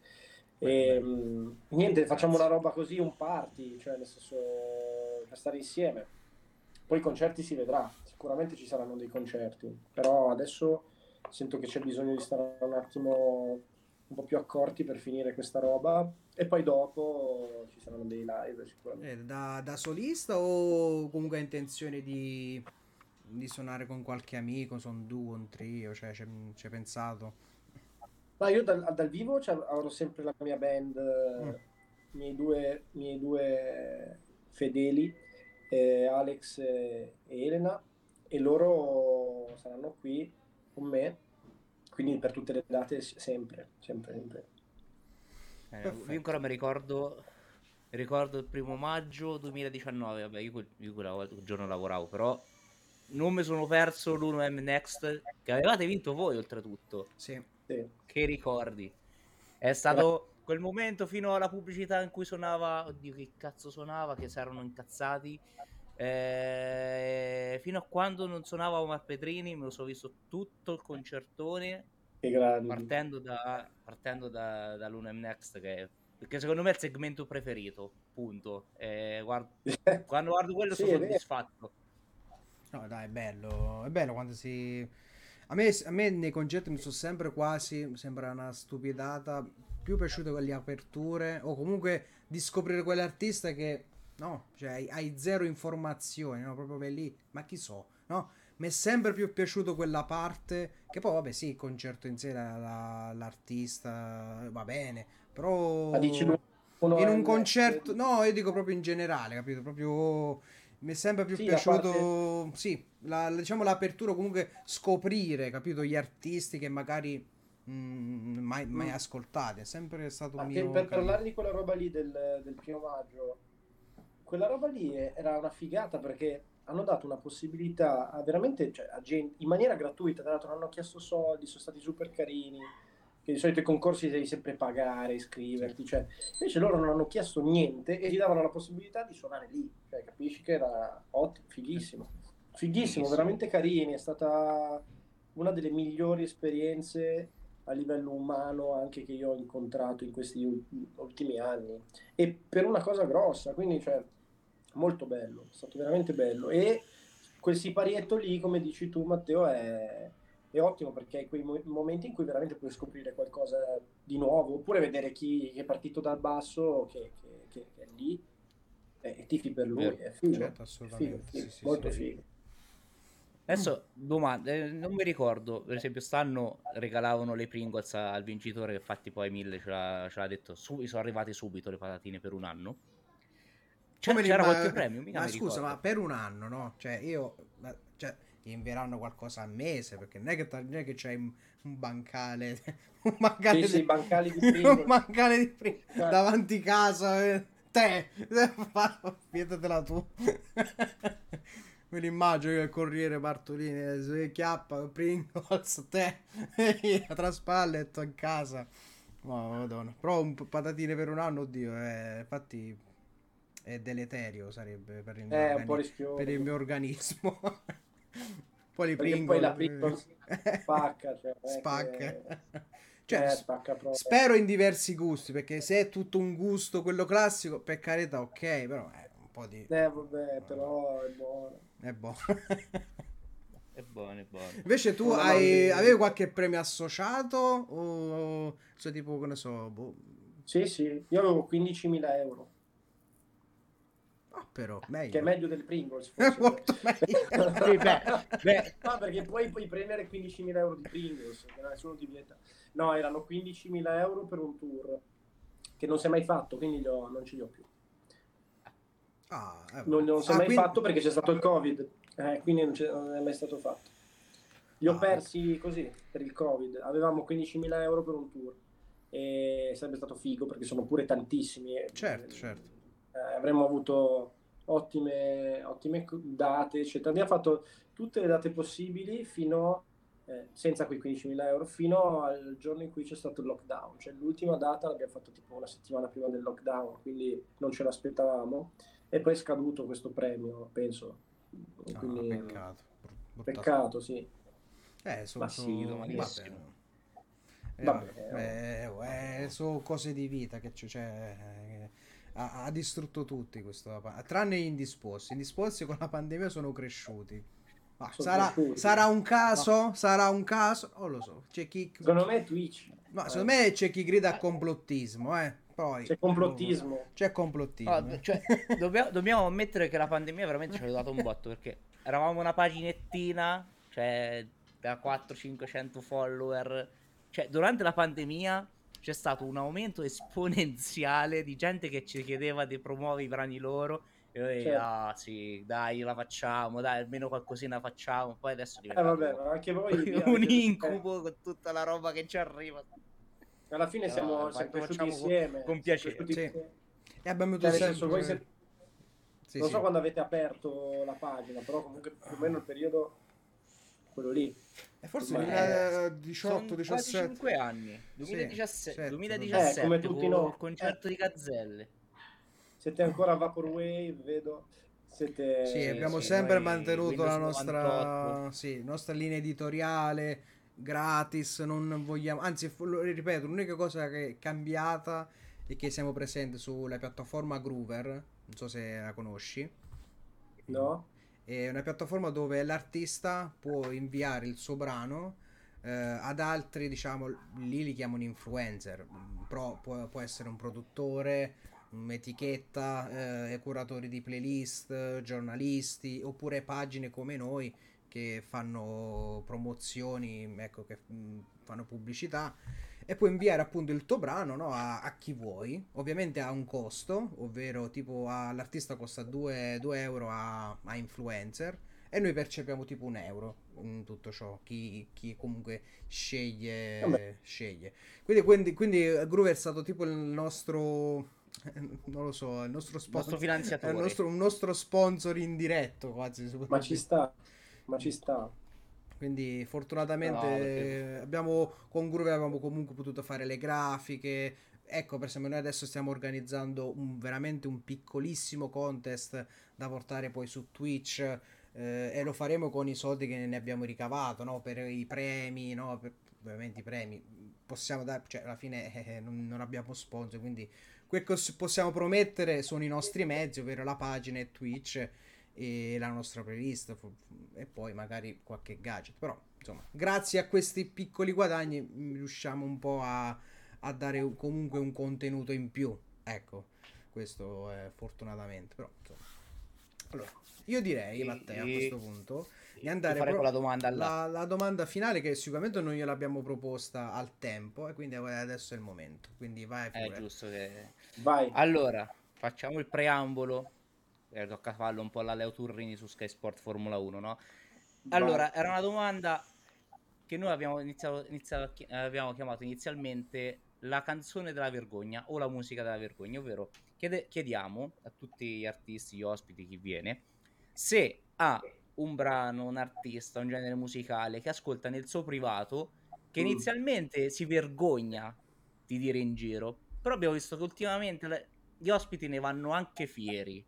[SPEAKER 3] E, ehm, niente, facciamo una roba così, un party, cioè nel senso per stare insieme. Poi i concerti si vedrà, sicuramente ci saranno dei concerti, però adesso sento che c'è bisogno di stare un attimo un po' più accorti per finire questa roba e poi dopo ci saranno dei live sicuramente.
[SPEAKER 1] Eh, da, da, solista o comunque hai intenzione di, di suonare con qualche amico, sono duo, un trio, cioè ci hai pensato?
[SPEAKER 3] No, io dal, dal vivo cioè, avrò sempre la mia band, mm. miei, due, miei due fedeli, eh, Alex e Elena, e loro saranno qui con me, quindi per tutte le date sempre, sempre, sempre.
[SPEAKER 2] Eh, io ancora mi ricordo, ricordo il primo maggio 2019, vabbè io, io quel, quel giorno lavoravo, però non mi sono perso l'1M Next che avevate vinto voi oltretutto.
[SPEAKER 1] Sì.
[SPEAKER 3] Sì.
[SPEAKER 2] Che ricordi? È stato quel momento fino alla pubblicità in cui suonava, oddio che cazzo suonava, che si erano incazzati. Eh, fino a quando non suonava Omar Petrini, me lo sono visto tutto il concertone. Partendo, da, partendo da, dall'UNM Next, che Perché secondo me è il segmento preferito, punto. Eh, guardo, *laughs* quando guardo quello
[SPEAKER 3] Sì,
[SPEAKER 2] sono soddisfatto.
[SPEAKER 1] No, dai, è bello. È bello quando si. A me, a me nei concerti mi sono sempre quasi. Sembra una stupidata. Più piaciute quelle aperture. O comunque di scoprire quell'artista che. No, cioè hai, hai zero informazioni, no? Proprio vai lì. Ma chi so, no? Mi è sempre più piaciuto quella parte. Che poi, vabbè, sì, il concerto in sé, la- la- l'artista va bene. Però.
[SPEAKER 3] Ma dici
[SPEAKER 1] in un concerto, no, io dico proprio in generale, capito? Proprio mi è sempre più
[SPEAKER 3] Sì,
[SPEAKER 1] piaciuto, sì, la, diciamo l'apertura, comunque scoprire, capito? Gli artisti che magari mm, mai, mai
[SPEAKER 3] Mm.
[SPEAKER 1] ascoltati, è sempre stato un mio
[SPEAKER 3] per parlare di quella roba lì del, del primo maggio, quella roba lì era una figata perché hanno dato una possibilità a veramente, cioè, a gente, in maniera gratuita, tra l'altro non hanno chiesto soldi, sono stati super carini, che di solito i concorsi devi sempre pagare, iscriverti, cioè, invece loro non hanno chiesto niente e ti davano la possibilità di suonare lì, cioè, capisci che era ottimo, fighissimo, fighissimo,
[SPEAKER 2] Fighissimo.
[SPEAKER 3] veramente carini, è stata una delle migliori esperienze a livello umano anche che io ho incontrato in questi ul- ultimi anni. E per una cosa grossa, quindi cioè molto bello, è stato veramente bello e quel siparietto lì, come dici tu Matteo, è, è ottimo perché hai quei mo- momenti in cui veramente puoi scoprire qualcosa di nuovo oppure vedere chi è partito dal basso che, che- che- che è lì e, tifi per lui,
[SPEAKER 2] Vero.
[SPEAKER 3] è figo,
[SPEAKER 1] Certo,
[SPEAKER 3] è
[SPEAKER 1] assolutamente,
[SPEAKER 3] figo, figo,
[SPEAKER 1] sì, sì,
[SPEAKER 3] molto
[SPEAKER 1] sì.
[SPEAKER 3] figo.
[SPEAKER 2] Adesso domanda, eh, non mi ricordo, per esempio stanno regalavano le Pringles al vincitore, infatti poi Mille ce l'ha, ce l'ha detto, su, sono arrivate subito le patatine per un anno. C'è-
[SPEAKER 1] Come li-
[SPEAKER 2] c'era
[SPEAKER 1] ma-
[SPEAKER 2] qualche premio? Mica
[SPEAKER 1] ma
[SPEAKER 2] mi
[SPEAKER 1] scusa,
[SPEAKER 2] ricordo.
[SPEAKER 1] ma per un anno, no? Cioè, io. ma- Cioè, gli invieranno qualcosa al mese perché non è che, non è che c'hai un, un bancale. *laughs* Un bancale
[SPEAKER 3] Sì,
[SPEAKER 1] di-
[SPEAKER 3] i bancali di *laughs*
[SPEAKER 1] un bancale di Pringles
[SPEAKER 3] Cioè.
[SPEAKER 1] davanti casa. eh. Te, *laughs* pietatela tu. Me l'immagino che il corriere Bartolini si chiappa Pringles, te, tra spalle e tu in casa. Ma madonna. Però un patatine per un anno, oddio, eh, infatti è deleterio sarebbe per il mio,
[SPEAKER 3] un
[SPEAKER 1] organi-
[SPEAKER 3] po' rischioso.
[SPEAKER 1] per il mio organismo. *laughs* poi li Pringles,
[SPEAKER 3] poi la Pringles spacca, cioè,
[SPEAKER 1] spacca.
[SPEAKER 3] che- *laughs*
[SPEAKER 1] Cioè,
[SPEAKER 3] eh, spacca proprio.
[SPEAKER 1] spero in diversi gusti, perché se è tutto un gusto quello classico, per carità, ok, però è un po' di...
[SPEAKER 3] Eh, vabbè, però è buono.
[SPEAKER 1] È buono. *laughs*
[SPEAKER 2] È buono, è buono.
[SPEAKER 1] Invece tu
[SPEAKER 3] No, no,
[SPEAKER 1] hai,
[SPEAKER 3] no,
[SPEAKER 1] avevi qualche premio associato o cioè tipo, che ne so, boh.
[SPEAKER 3] Sì, sì, io avevo 15.000 euro,
[SPEAKER 1] però, meglio.
[SPEAKER 3] che è meglio del Pringles. *laughs* Forse.
[SPEAKER 1] molto meglio.
[SPEAKER 2] Sì, beh, beh.
[SPEAKER 3] No, perché poi puoi prendere 15.000 euro di Pringles, che nessuno ti vieta. No, erano 15.000 euro per un tour, che non si è mai fatto, quindi li ho- non ce li ho più.
[SPEAKER 1] Ah, eh,
[SPEAKER 3] Non, non si è
[SPEAKER 1] ah,
[SPEAKER 3] mai
[SPEAKER 1] quindi-
[SPEAKER 3] fatto perché c'è stato il Covid, eh, quindi non, non è mai stato fatto. Li ho
[SPEAKER 1] Ah,
[SPEAKER 3] persi così per il Covid. Avevamo 15.000 euro per un tour e sarebbe stato figo perché sono pure tantissimi.
[SPEAKER 1] Certo, certo.
[SPEAKER 3] eh, avremmo avuto ottime, ottime date, eccetera. Abbiamo fatto tutte le date possibili fino, eh, senza quei 15.000 euro, fino al giorno in cui c'è stato il lockdown. Cioè l'ultima data l'abbiamo fatto tipo una settimana prima del lockdown, quindi non ce l'aspettavamo. E poi è scaduto questo premio, penso.
[SPEAKER 1] Ah,
[SPEAKER 3] Quindi,
[SPEAKER 1] peccato. Brut- brutta
[SPEAKER 3] Peccato, sì.
[SPEAKER 1] Eh, sono,
[SPEAKER 3] Ma sì,
[SPEAKER 1] sono-
[SPEAKER 2] normalissimo.
[SPEAKER 1] vabbè. Eh,
[SPEAKER 3] Vabbè,
[SPEAKER 1] vabbè, eh, sono cose di vita che c'è. c'è, eh, ha, ha distrutto tutti questo. Tranne gli indisposti. Gli indisposti con la pandemia sono cresciuti. Ma
[SPEAKER 3] Sono
[SPEAKER 1] sarà,
[SPEAKER 3] cresciuti.
[SPEAKER 1] sarà un caso? Sarà un caso? Non lo so. C'è chi.
[SPEAKER 3] Secondo me è Twitch.
[SPEAKER 1] Ma
[SPEAKER 3] Eh,
[SPEAKER 1] secondo me c'è chi grida a complottismo, eh. Poi,
[SPEAKER 3] C'è complottismo.
[SPEAKER 1] C'è complottismo.
[SPEAKER 2] Ah,
[SPEAKER 1] eh.
[SPEAKER 2] cioè, dobbiamo, dobbiamo ammettere che la pandemia veramente ci ha aiutato un botto perché eravamo una paginettina, cioè da 400-500 follower. Cioè, durante la pandemia c'è stato un aumento esponenziale di gente che ci chiedeva di promuovere i brani loro. E noi,
[SPEAKER 3] Certo.
[SPEAKER 2] ah sì, dai, la facciamo, dai, almeno qualcosina facciamo. Poi adesso è
[SPEAKER 3] Eh vabbè, ma anche voi... *laughs*
[SPEAKER 2] un
[SPEAKER 3] avete-
[SPEAKER 2] incubo con tutta la roba che ci arriva.
[SPEAKER 3] eh, alla fine siamo,
[SPEAKER 2] Allora,
[SPEAKER 3] siamo
[SPEAKER 2] facciamo con-
[SPEAKER 3] insieme.
[SPEAKER 2] con piacere.
[SPEAKER 1] Sì.
[SPEAKER 3] insieme.
[SPEAKER 1] E abbiamo
[SPEAKER 3] Cioè, nel
[SPEAKER 1] sempre...
[SPEAKER 3] senso, voi se-
[SPEAKER 1] Sì,
[SPEAKER 3] non
[SPEAKER 1] sì.
[SPEAKER 3] so quando avete aperto la pagina, però comunque più o meno il periodo quello lì.
[SPEAKER 1] E forse
[SPEAKER 3] Ma-
[SPEAKER 1] 2018,
[SPEAKER 2] Sono
[SPEAKER 1] 17.
[SPEAKER 2] quasi 5 anni. 2017,
[SPEAKER 1] sette,
[SPEAKER 2] 2017
[SPEAKER 3] Eh, come tutti noi.
[SPEAKER 2] il concerto di Gazzelle.
[SPEAKER 3] Siete ancora a Vaporwave, vedo. Siete
[SPEAKER 1] Sì, abbiamo
[SPEAKER 2] sì,
[SPEAKER 1] sempre mantenuto la nostra,
[SPEAKER 2] 98.
[SPEAKER 1] sì, nostra linea editoriale gratis, non vogliamo, anzi, ripeto, l'unica cosa che è cambiata è che siamo presenti sulla piattaforma Groover, non so se la conosci.
[SPEAKER 3] No?
[SPEAKER 1] È una piattaforma dove l'artista può inviare il suo brano eh, ad altri, diciamo, lì li chiamano influencer, però può, può essere un produttore, un'etichetta, eh, curatori di playlist, giornalisti, oppure pagine come noi che fanno promozioni, ecco, che mh, fanno pubblicità e puoi inviare appunto il tuo brano no, a, a, chi vuoi. Ovviamente ha un costo, ovvero tipo all'artista costa 2, 2 euro a, a, influencer e noi percepiamo tipo un euro in tutto ciò, chi, chi comunque sceglie, sceglie. Quindi, quindi, quindi Groover è stato tipo il nostro *laughs* non lo so, il nostro sponsor,
[SPEAKER 2] nostro finanziatore. *laughs*
[SPEAKER 1] Il nostro, un nostro sponsor indiretto quasi.
[SPEAKER 3] Ma ci sta, ma ci sta.
[SPEAKER 1] Quindi fortunatamente no, perché... abbiamo con Groove abbiamo comunque potuto fare le grafiche. Ecco, per esempio, noi adesso stiamo organizzando un, veramente un piccolissimo contest da portare poi su Twitch. Eh, e lo faremo con i soldi che ne abbiamo ricavato, no? Per i premi, no? Per, ovviamente i premi possiamo dare, cioè alla fine eh, non, non, abbiamo sponsor, quindi quel che possiamo promettere sono i nostri mezzi, ovvero la pagina e Twitch e la nostra playlist e poi magari qualche gadget. Però, insomma, grazie a questi piccoli guadagni mm, riusciamo un po' a, a dare comunque un contenuto in più. Ecco, questo è fortunatamente. Però, insomma. Allora, io direi, Matteo, a questo punto di andare
[SPEAKER 2] pro- con la domanda,
[SPEAKER 1] la, la domanda finale che sicuramente non gliel'abbiamo proposta al tempo e quindi adesso è il momento. Quindi vai
[SPEAKER 2] pure. È giusto che...
[SPEAKER 3] Vai.
[SPEAKER 2] Allora, facciamo il preambolo eh, tocca farlo un po' alla Leo Turrini su Sky Sport Formula 1, no? Allora, era una domanda che noi abbiamo, iniziato, iniziato, abbiamo chiamato inizialmente la canzone della vergogna o la musica della vergogna, ovvero chiede, chiediamo a tutti gli artisti, gli ospiti, chi viene, se ha un brano, un artista, un genere musicale che ascolta nel suo privato, che mm. inizialmente si vergogna di dire in giro, però abbiamo visto che ultimamente le, gli ospiti ne vanno anche fieri.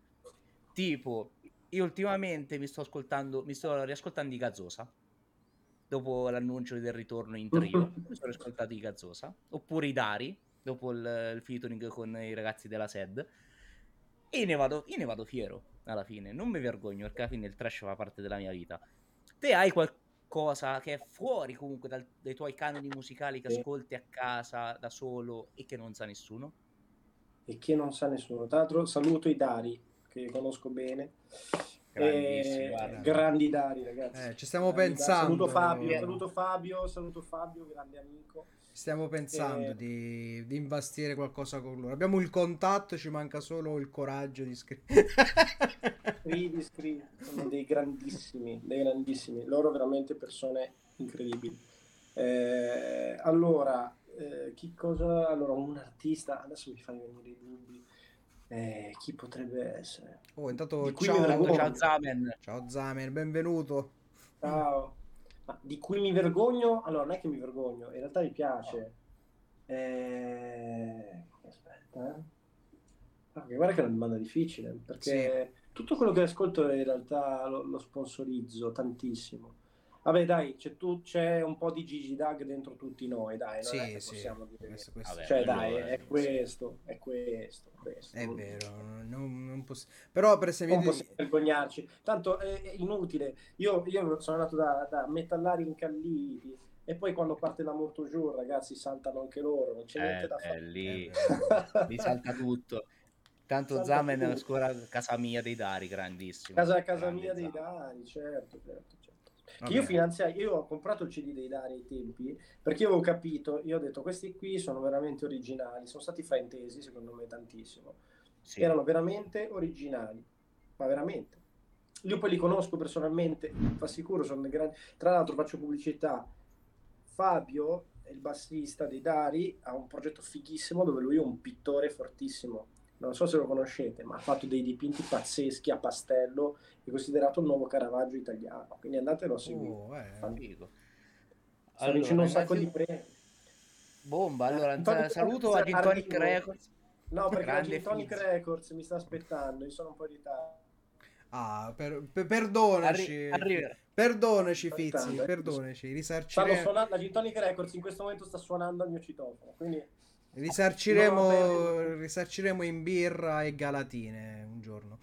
[SPEAKER 2] Tipo, io ultimamente mi sto ascoltando, mi sto riascoltando i Gazzosa. Dopo l'annuncio del ritorno in trio, mi sono ascoltato i Gazzosa. Oppure i Dari, dopo il, il featuring con i ragazzi della SED. E ne vado, io ne vado fiero alla fine. Non mi vergogno perché alla fine il trash fa parte della mia vita. Te hai qualcosa che è fuori comunque dal, dai tuoi canoni musicali che ascolti a casa da solo e che non sa nessuno?
[SPEAKER 3] E che non sa nessuno. Tra l'altro saluto i Dari che conosco bene. Eh, grandi Dari, ragazzi.
[SPEAKER 1] Eh, ci stiamo grandi pensando.
[SPEAKER 3] Saluto Fabio, saluto Fabio, saluto Fabio, grande amico.
[SPEAKER 1] Stiamo pensando eh, di, di, investire qualcosa con loro. Abbiamo il contatto, ci manca solo il coraggio di scrivere.
[SPEAKER 3] scrivi, scrivi. Sono dei grandissimi, dei grandissimi. Loro veramente persone incredibili. Eh, allora, eh, chi cosa... Allora, un artista... Adesso mi fai venire i dubbi. Eh, chi potrebbe essere?
[SPEAKER 1] Oh, intanto ciao, ciao Zamen. Ciao Zamen, benvenuto.
[SPEAKER 3] Ciao. Ma di cui mi vergogno? Allora, non è che mi vergogno, in realtà mi piace. Eh... Aspetta, eh. Ah, guarda che è una domanda difficile, perché sì. tutto quello che ascolto in realtà lo, lo sponsorizzo tantissimo. Vabbè, dai, c'è, tu, c'è, un po' di Gigi Dag dentro tutti noi, dai. Non
[SPEAKER 1] sì,
[SPEAKER 3] è
[SPEAKER 1] sì.
[SPEAKER 3] possiamo dire.
[SPEAKER 1] Questo, questo.
[SPEAKER 3] Vabbè, cioè, dai, è questo, è questo, questo.
[SPEAKER 1] È vero, non, non poss- però per esempio...
[SPEAKER 3] Non possiamo vergognarci. Tanto è inutile. Io, io sono andato da, da metallari incalliti e poi quando parte la Morto Jour, ragazzi, saltano anche loro, non c'è
[SPEAKER 2] eh,
[SPEAKER 3] niente da
[SPEAKER 2] fare. Lì, *laughs* lì salta *laughs* tutto. Tanto salta Zamen è una scuola casa mia dei Dari, grandissimo.
[SPEAKER 3] Casa, casa mia dei Dari, certo, certo. Che io finanziai, io ho comprato il CD dei Dari ai tempi perché io avevo capito, io ho detto questi qui sono veramente originali, sono stati fraintesi secondo me tantissimo, sì. erano veramente originali, ma veramente. Io poi li conosco personalmente, fa sicuro, sono grandi. Tra l'altro faccio pubblicità, Fabio, il bassista dei Dari, ha un progetto fighissimo dove lui è un pittore fortissimo non so se lo conoscete, ma ha fatto dei dipinti pazzeschi a pastello, è considerato il nuovo Caravaggio italiano, quindi andatelo a seguire. Oh, eh. Sta allora, vincendo un sacco di premi.
[SPEAKER 2] Bomba, allora Infatti, saluto a Gin Tonic Records.
[SPEAKER 3] No, perché la Gin Tonic Records mi sta aspettando, io sono un po' in ritardo.
[SPEAKER 1] Ah, per, per, perdonaci. Arri- perdonaci, Fizzi,
[SPEAKER 3] Aspetta,
[SPEAKER 1] perdonaci. Risarciremo.
[SPEAKER 3] Suonando, la Gin Tonic Records in questo momento sta suonando al mio citofono, quindi
[SPEAKER 1] Risarciremo,
[SPEAKER 3] No,
[SPEAKER 1] risarciremo in birra e galatine un giorno.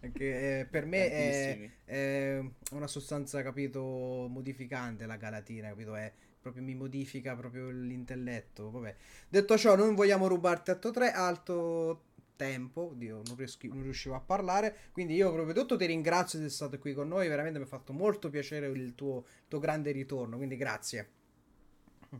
[SPEAKER 1] Perché eh, per me è, è una sostanza, capito, modificante la galatina, capito? È proprio mi modifica proprio l'intelletto. Vabbè. Detto ciò, non vogliamo rubarti alto, tre, alto tempo. Dio, non, rieschi- non riuscivo a parlare. Quindi io proprio tutto ti ringrazio di essere stato qui con noi. Veramente mi ha fatto molto piacere il tuo, il tuo grande ritorno. Quindi grazie.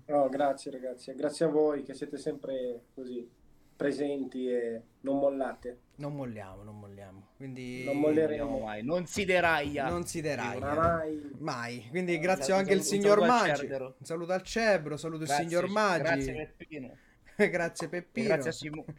[SPEAKER 3] No, grazie ragazzi, grazie a voi che siete sempre così presenti e non mollate.
[SPEAKER 1] Non molliamo, non molliamo. Quindi
[SPEAKER 3] Non molleremo.
[SPEAKER 2] Mai. Non si deraglia.
[SPEAKER 1] non si deraglia.
[SPEAKER 3] Oramai
[SPEAKER 1] Mai. Quindi
[SPEAKER 3] Eh,
[SPEAKER 1] grazie anche il
[SPEAKER 2] un
[SPEAKER 1] signor
[SPEAKER 2] al
[SPEAKER 1] Maggi. Un saluto al Cebro, saluto il
[SPEAKER 2] Grazie,
[SPEAKER 1] signor Maggi.
[SPEAKER 2] Grazie Peppino. *laughs*
[SPEAKER 1] Grazie Peppino.
[SPEAKER 2] Grazie a Simone.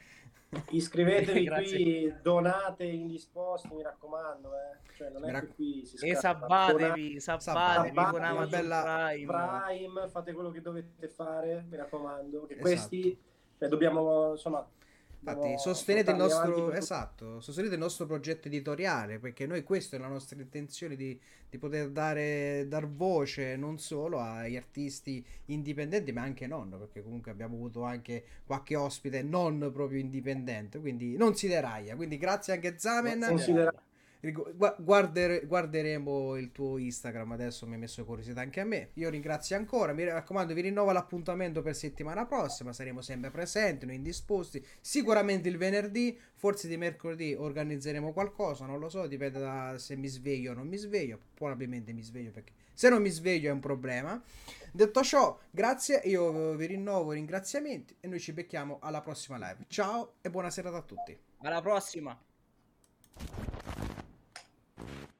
[SPEAKER 2] *laughs*
[SPEAKER 3] iscrivetevi qui, donate indisposti, mi raccomando, eh. Cioè, non
[SPEAKER 1] Mi
[SPEAKER 3] è
[SPEAKER 1] rac-
[SPEAKER 3] che qui si
[SPEAKER 2] E
[SPEAKER 3] scappa.
[SPEAKER 2] sabbatevi,
[SPEAKER 1] Sabbatevi,
[SPEAKER 2] sabbatevi con
[SPEAKER 3] una
[SPEAKER 2] Amazon
[SPEAKER 1] bella-
[SPEAKER 2] Prime.
[SPEAKER 3] Prime, fate quello che dovete fare, mi raccomando. Che
[SPEAKER 1] Esatto.
[SPEAKER 3] questi cioè, dobbiamo, insomma,
[SPEAKER 1] Infatti, sostenete il nostro esatto, sostenete il nostro progetto editoriale, perché noi questa è la nostra intenzione di, di poter dare dar voce non solo agli artisti indipendenti, ma anche non, perché comunque abbiamo avuto anche qualche ospite non proprio indipendente, quindi non si deraglia. Quindi grazie anche Zamen.
[SPEAKER 3] Considera-
[SPEAKER 1] Rigu- gua- guardere- guarderemo il tuo Instagram adesso mi hai messo curiosità anche a me. Io ringrazio ancora mi raccomando vi rinnovo l'appuntamento per settimana prossima saremo sempre presenti noi indisposti. Sicuramente il venerdì forse di mercoledì organizzeremo qualcosa non lo so dipende da se mi sveglio o non mi sveglio probabilmente mi sveglio perché se non mi sveglio è un problema. Detto ciò grazie io vi rinnovo i ringraziamenti e noi ci becchiamo alla prossima live. Ciao e buona serata a tutti.
[SPEAKER 2] Alla prossima. you